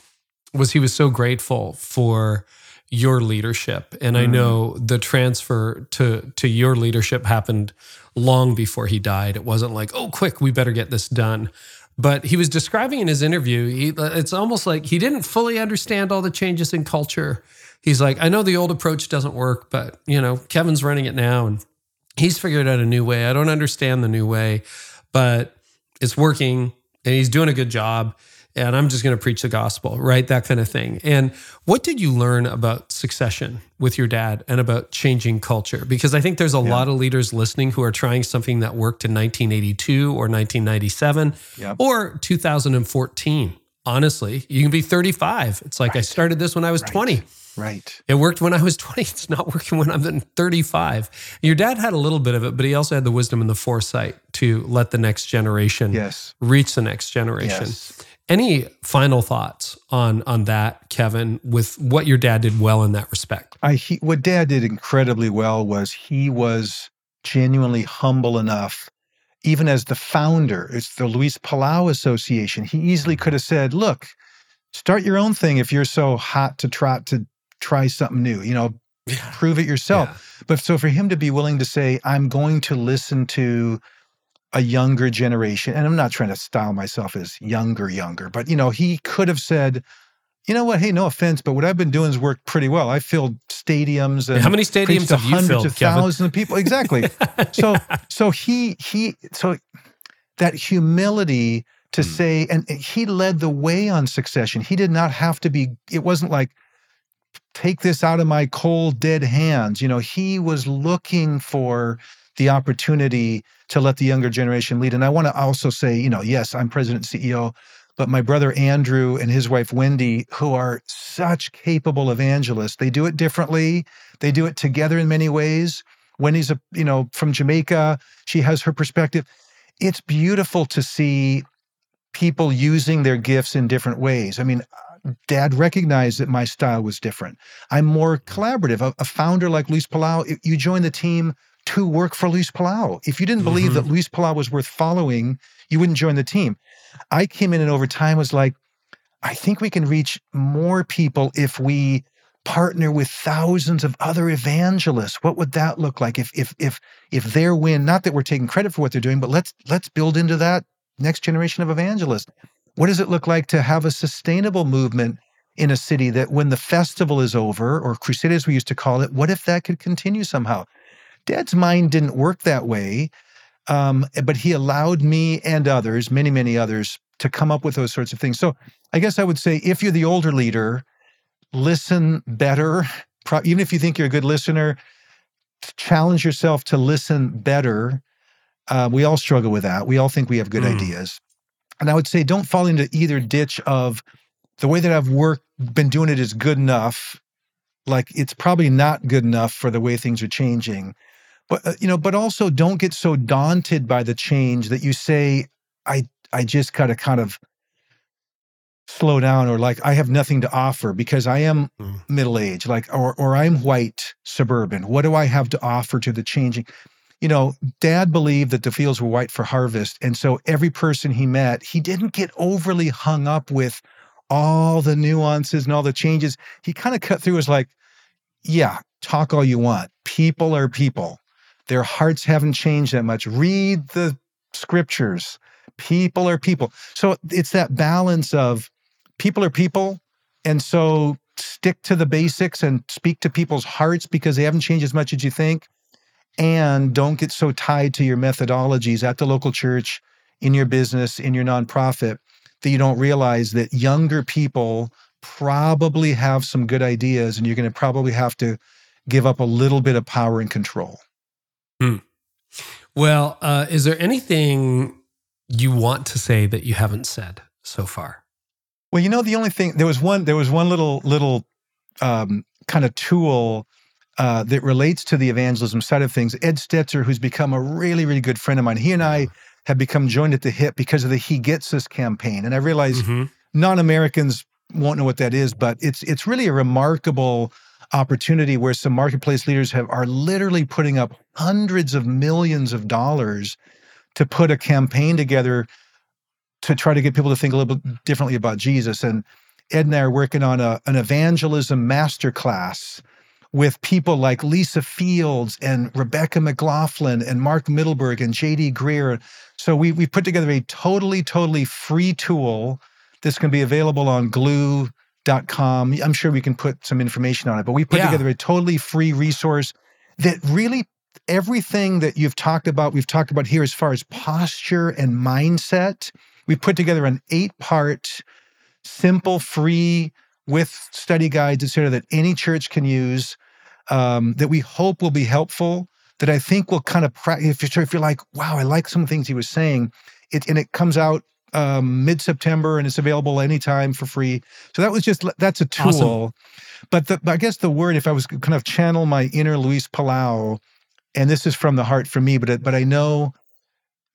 was he was so grateful for your leadership. And I Mm. know the transfer to to your leadership happened long before he died. It wasn't like, oh, quick, we better get this done. But he was describing in his interview, he, it's almost like he didn't fully understand all the changes in culture. He's like, I know the old approach doesn't work, but you know, Kevin's running it now and he's figured out a new way. I don't understand the new way, but it's working and he's doing a good job. And I'm just going to preach the gospel, right? That kind of thing. And what did you learn about succession with your dad and about changing culture? Because I think there's a lot of leaders listening who are trying something that worked in 1982 or 1997 Yep. or 2014. Honestly, you can be 35. It's like I started this when I was 20. Right. It worked when I was 20. It's not working when I'm 35. Your dad had a little bit of it, but he also had the wisdom and the foresight to let the next generation Yes. reach the next generation. Yes. Any final thoughts on on that, Kevin, with what your dad did well in that respect? I he, what Dad did incredibly well was he was genuinely humble enough, even as the founder. It's the Luis Palau Association. He easily could have said, "Look, start your own thing if you're so hot to trot to try something new. You know, Yeah. prove it yourself." But so for him to be willing to say, "I'm going to listen to." a younger generation and i'm not trying to style myself as younger younger but you know he could have said you know what hey no offense but what i've been doing has worked pretty well i filled stadiums and How many stadiums have you hundreds filled, of Kevin? thousands of people exactly so so he he so that humility to Mm. say and he led the way on succession he did not have to be it wasn't like take this out of my cold dead hands. You know he was looking for the opportunity to let the younger generation lead. And i want to also say you know yes i'm president and ceo but my brother andrew and his wife wendy who are such capable evangelists they do it differently. They do it together in many ways. Wendy's a you know from jamaica. She has her perspective. It's beautiful to see people using their gifts in different ways. I mean dad recognized that my style was different. I'm more collaborative. A, a founder like luis palau you join the team to work for luis palau. If you didn't believe that mm-hmm. luis palau was worth following you wouldn't join the team. I came in and over time was like i think we can reach more people if we partner with thousands of other evangelists. What would that look like if if if if their win not that we're taking credit for what they're doing but let's let's build into that next generation of evangelists what does it look like to have a sustainable movement in a city that when the festival is over or crusade as we used to call it what if that could continue somehow? Dad's mind didn't work that way um, but he allowed me and others many many others to come up with those sorts of things. So i guess i would say if you're the older leader listen better. Pro- even if you think you're a good listener challenge yourself to listen better. Uh, we all struggle with that. We all think we have good Mm. ideas and i would say don't fall into either ditch of the way that i've worked been doing it is good enough. Like it's probably not good enough for the way things are changing. But uh, you know but also don't get so daunted by the change that you say i i just gotta kind of slow down or like i have nothing to offer because i am Mm. middle age like or or i'm white suburban. What do i have to offer to the changing you know dad believed that the fields were white for harvest and so every person he met he didn't get overly hung up with all the nuances and all the changes. He kind of cut through as like yeah talk all you want. People are people. Their hearts haven't changed that much. Read the scriptures. People are people. So it's that balance of people are people and so stick to the basics and speak to people's hearts because they haven't changed as much as you think and don't get so tied to your methodologies at the local church in your business in your nonprofit that you don't realize that younger people probably have some good ideas and you're going to probably have to give up a little bit of power and control Well, uh, is there anything you want to say that you haven't said so far? Well, you know, the only thing there was one there was one little little um, kind of tool uh, that relates to the evangelism side of things. Ed Stetzer, who's become a really really good friend of mine, he and I have become joined at the hip because of the He Gets Us campaign, and I realize Mhm. non-Americans won't know what that is, but it's it's really a remarkable opportunity where some marketplace leaders have are literally putting up hundreds of millions of dollars to put a campaign together to try to get people to think a little bit differently about Jesus. And Ed and I are working on a, an evangelism masterclass with people like Lisa Fields and Rebecca McLaughlin and Mark Mittelberg and JD Greear. So we we put together a totally, totally free tool that's going to be available on glue.com. I'm sure we can put some information on it, but we put Yeah. together a totally free resource that really everything that you've talked about, we've talked about here as far as posture and mindset. We put together an eight part, simple, free, with study guides, et cetera, that any church can use, um, that we hope will be helpful, that I think will kind of, if you're, if you're like, wow, I like some things he was saying, it, and it comes out um, mid September and it's available anytime for free. So that was just, that's a tool. Awesome. But the, I guess the word, if I was kind of channel my inner Luis Palau, and this is from the heart for me, but it, but I know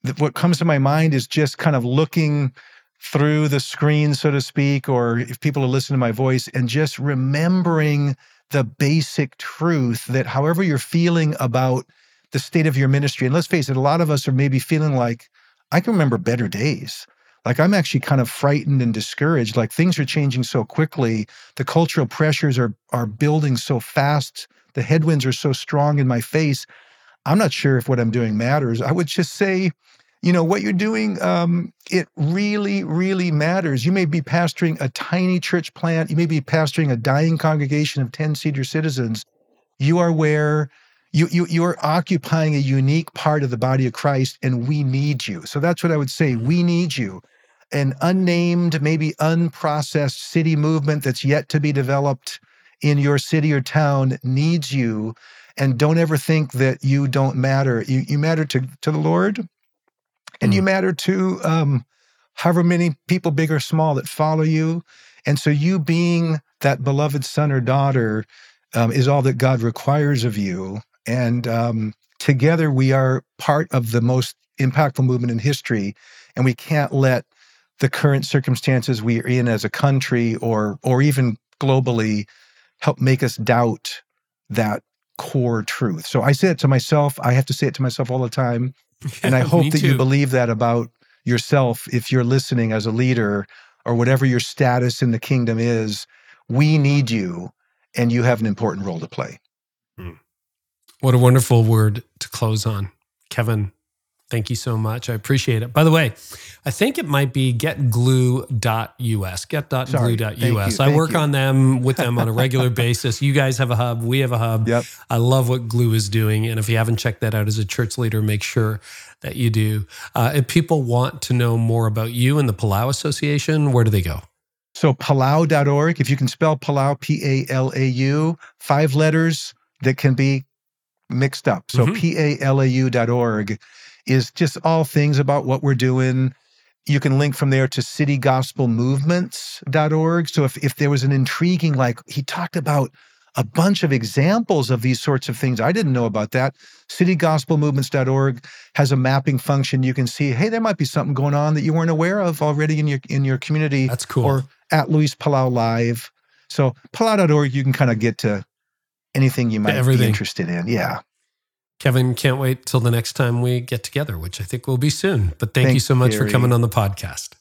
that what comes to my mind is just kind of looking through the screen, so to speak, or if people are listening to my voice, and just remembering the basic truth that however you're feeling about the state of your ministry, and let's face it, a lot of us are maybe feeling like I can remember better days. Like I'm actually kind of frightened and discouraged. Like things are changing so quickly. The cultural pressures are are building so fast. The headwinds are so strong in my face. I'm not sure if what I'm doing matters. I would just say, you know, what you're doing, um, it really, really matters. You may be pastoring a tiny church plant. You may be pastoring a dying congregation of 10 senior citizens. You are where you, you, you are occupying a unique part of the body of Christ, and we need you. So that's what I would say. We need you. An unnamed, maybe unprocessed city movement that's yet to be developed in your city or town needs you. And don't ever think that you don't matter. You, you matter to, to the Lord, and you matter to um, however many people, big or small, that follow you. And so, you being that beloved son or daughter um, is all that God requires of you. And um, together, we are part of the most impactful movement in history. And we can't let the current circumstances we are in as a country or or even globally help make us doubt that core truth. So I say it to myself. I have to say it to myself all the time. And I hope that you believe that about yourself if you're listening as a leader or whatever your status in the kingdom is. We need you, and you have an important role to play. Hmm. What a wonderful word to close on. Kevin, thank you so much. I appreciate it. By the way, I think it might be getglue.us, get.glue.us. Sorry. Thank you. I work you. on them with them on a regular basis. You guys have a hub, we have a hub. Yep. I love what Glue is doing. And if you haven't checked that out as a church leader, make sure that you do. Uh, if people want to know more about you and the Palau Association, where do they go? So palau.org, if you can spell Palau, P A L A U, five letters that can be mixed up. So Mhm. P-A-L-A-U.org is just all things about what we're doing. You can link from there to citygospelmovements.org. So if, if there was an intriguing, like he talked about a bunch of examples of these sorts of things. I didn't know about that. Citygospelmovements.org has a mapping function. You can see, hey, there might be something going on that you weren't aware of already in your in your community That's cool. or at Luis Palau Live. So palau.org, you can kind of get to anything you might be interested in. Yeah. Kevin, can't wait till the next time we get together, which I think will be soon. But thank you so much for coming on the podcast.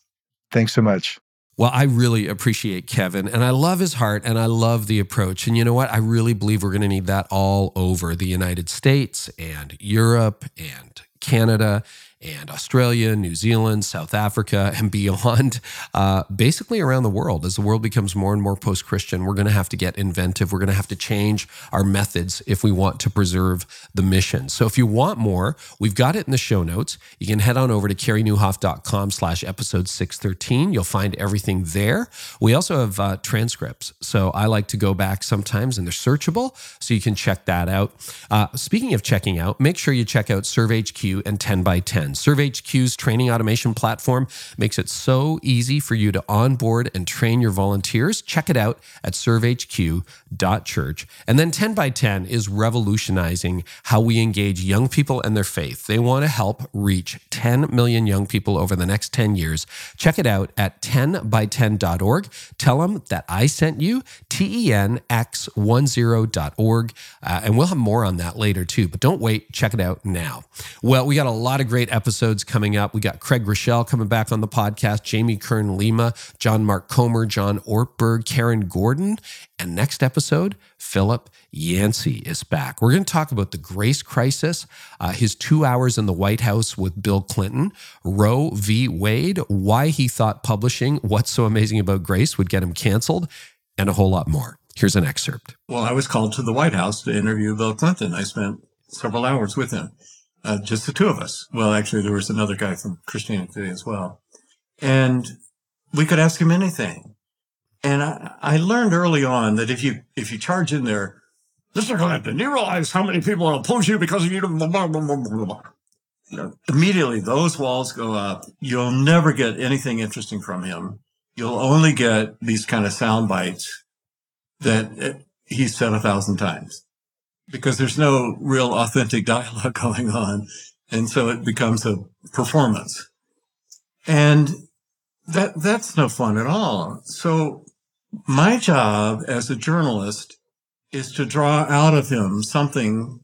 Thanks so much. Well, I really appreciate Kevin and I love his heart and I love the approach. And you know what? I really believe we're going to need that all over the United States and Europe and Canada and Australia, New Zealand, South Africa, and beyond, uh, basically around the world. As the world becomes more and more post Christian, we're going to have to get inventive. We're going to have to change our methods if we want to preserve the mission. So if you want more, we've got it in the show notes. You can head on over to careynieuwhof.com slash episode 613. You'll find everything there. We also have uh, transcripts. So I like to go back sometimes and they're searchable. So you can check that out. Uh, speaking of checking out, make sure you check out ServeHQ and 10 by 10. ServeHQ's training automation platform makes it so easy for you to onboard and train your volunteers. Check it out at servehq.church. And then 10 by 10 is revolutionizing how we engage young people and their faith. They want to help reach 10 million young people over the next 10 years. Check it out at 10by10.org. Tell them that I sent you, tenx10.org. Uh, and we'll have more on that later too. But don't wait, check it out now. Well, we got a lot of great episodes coming up. We got Craig Groeschel coming back on the podcast, Jamie Kern Lima, John Mark Comer, John Ortberg, Karen Gordon. And next episode, Philip Yancey is back. We're going to talk about the grace crisis, uh, his two hours in the White House with Bill Clinton, Roe v. Wade, why he thought publishing What's So Amazing About Grace would get him canceled, and a whole lot more. Here's an excerpt. Well, I was called to the White House to interview Bill Clinton. I spent several hours with him, uh, just the two of us. Well, actually, there was another guy from Christianity as well. And we could ask him anything. And I, I learned early on that if you if you charge in there, Mr. Clinton, you realize how many people oppose you because of you? You immediately those walls go up. You'll never get anything interesting from him. You'll only get these kind of sound bites that he's said a thousand times because there's no real authentic dialogue going on. And so it becomes a performance. And that, that's no fun at all. So my job as a journalist is to draw out of him something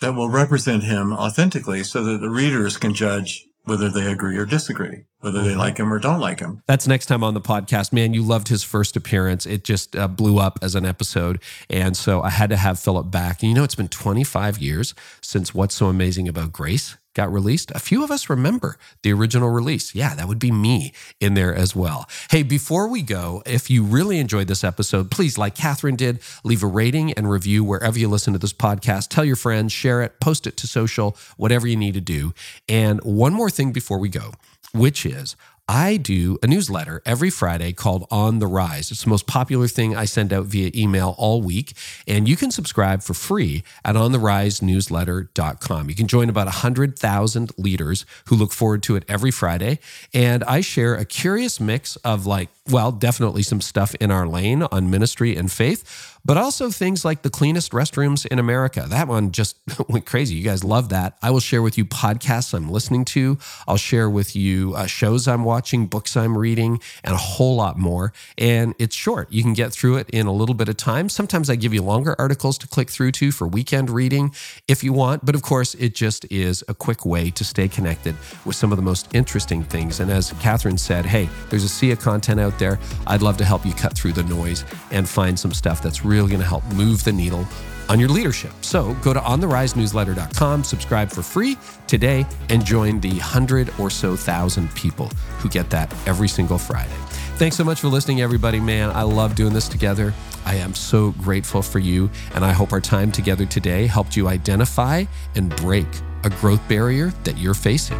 that will represent him authentically so that the readers can judge whether they agree or disagree, whether they like him or don't like him. That's next time on the podcast. Man, you loved his first appearance. It just uh, blew up as an episode. And so I had to have Philip back. And you know, it's been 25 years since What's So Amazing About Grace got released. A few of us remember the original release. Yeah, that would be me in there as well. Hey, before we go, if you really enjoyed this episode, please, like Catherine did, leave a rating and review wherever you listen to this podcast. Tell your friends, share it, post it to social, whatever you need to do. And one more thing before we go, which is I do a newsletter every Friday called On the Rise. It's the most popular thing I send out via email all week. And you can subscribe for free at ontherisenewsletter.com. You can join about 100,000 leaders who look forward to it every Friday. And I share a curious mix of like, well, definitely some stuff in our lane on ministry and faith, but also things like the cleanest restrooms in America. That one just went crazy. You guys love that. I will share with you podcasts I'm listening to. I'll share with you uh, shows I'm watching, books I'm reading, and a whole lot more. And it's short. You can get through it in a little bit of time. Sometimes I give you longer articles to click through to for weekend reading if you want. But of course, it just is a quick way to stay connected with some of the most interesting things. And as Catherine said, hey, there's a sea of content out there. I'd love to help you cut through the noise and find some stuff that's really going to help move the needle on your leadership. So go to ontherisenewsletter.com, subscribe for free today, and join the hundred or so thousand people who get that every single Friday. Thanks so much for listening, everybody. Man, I love doing this together. I am so grateful for you, and I hope our time together today helped you identify and break a growth barrier that you're facing.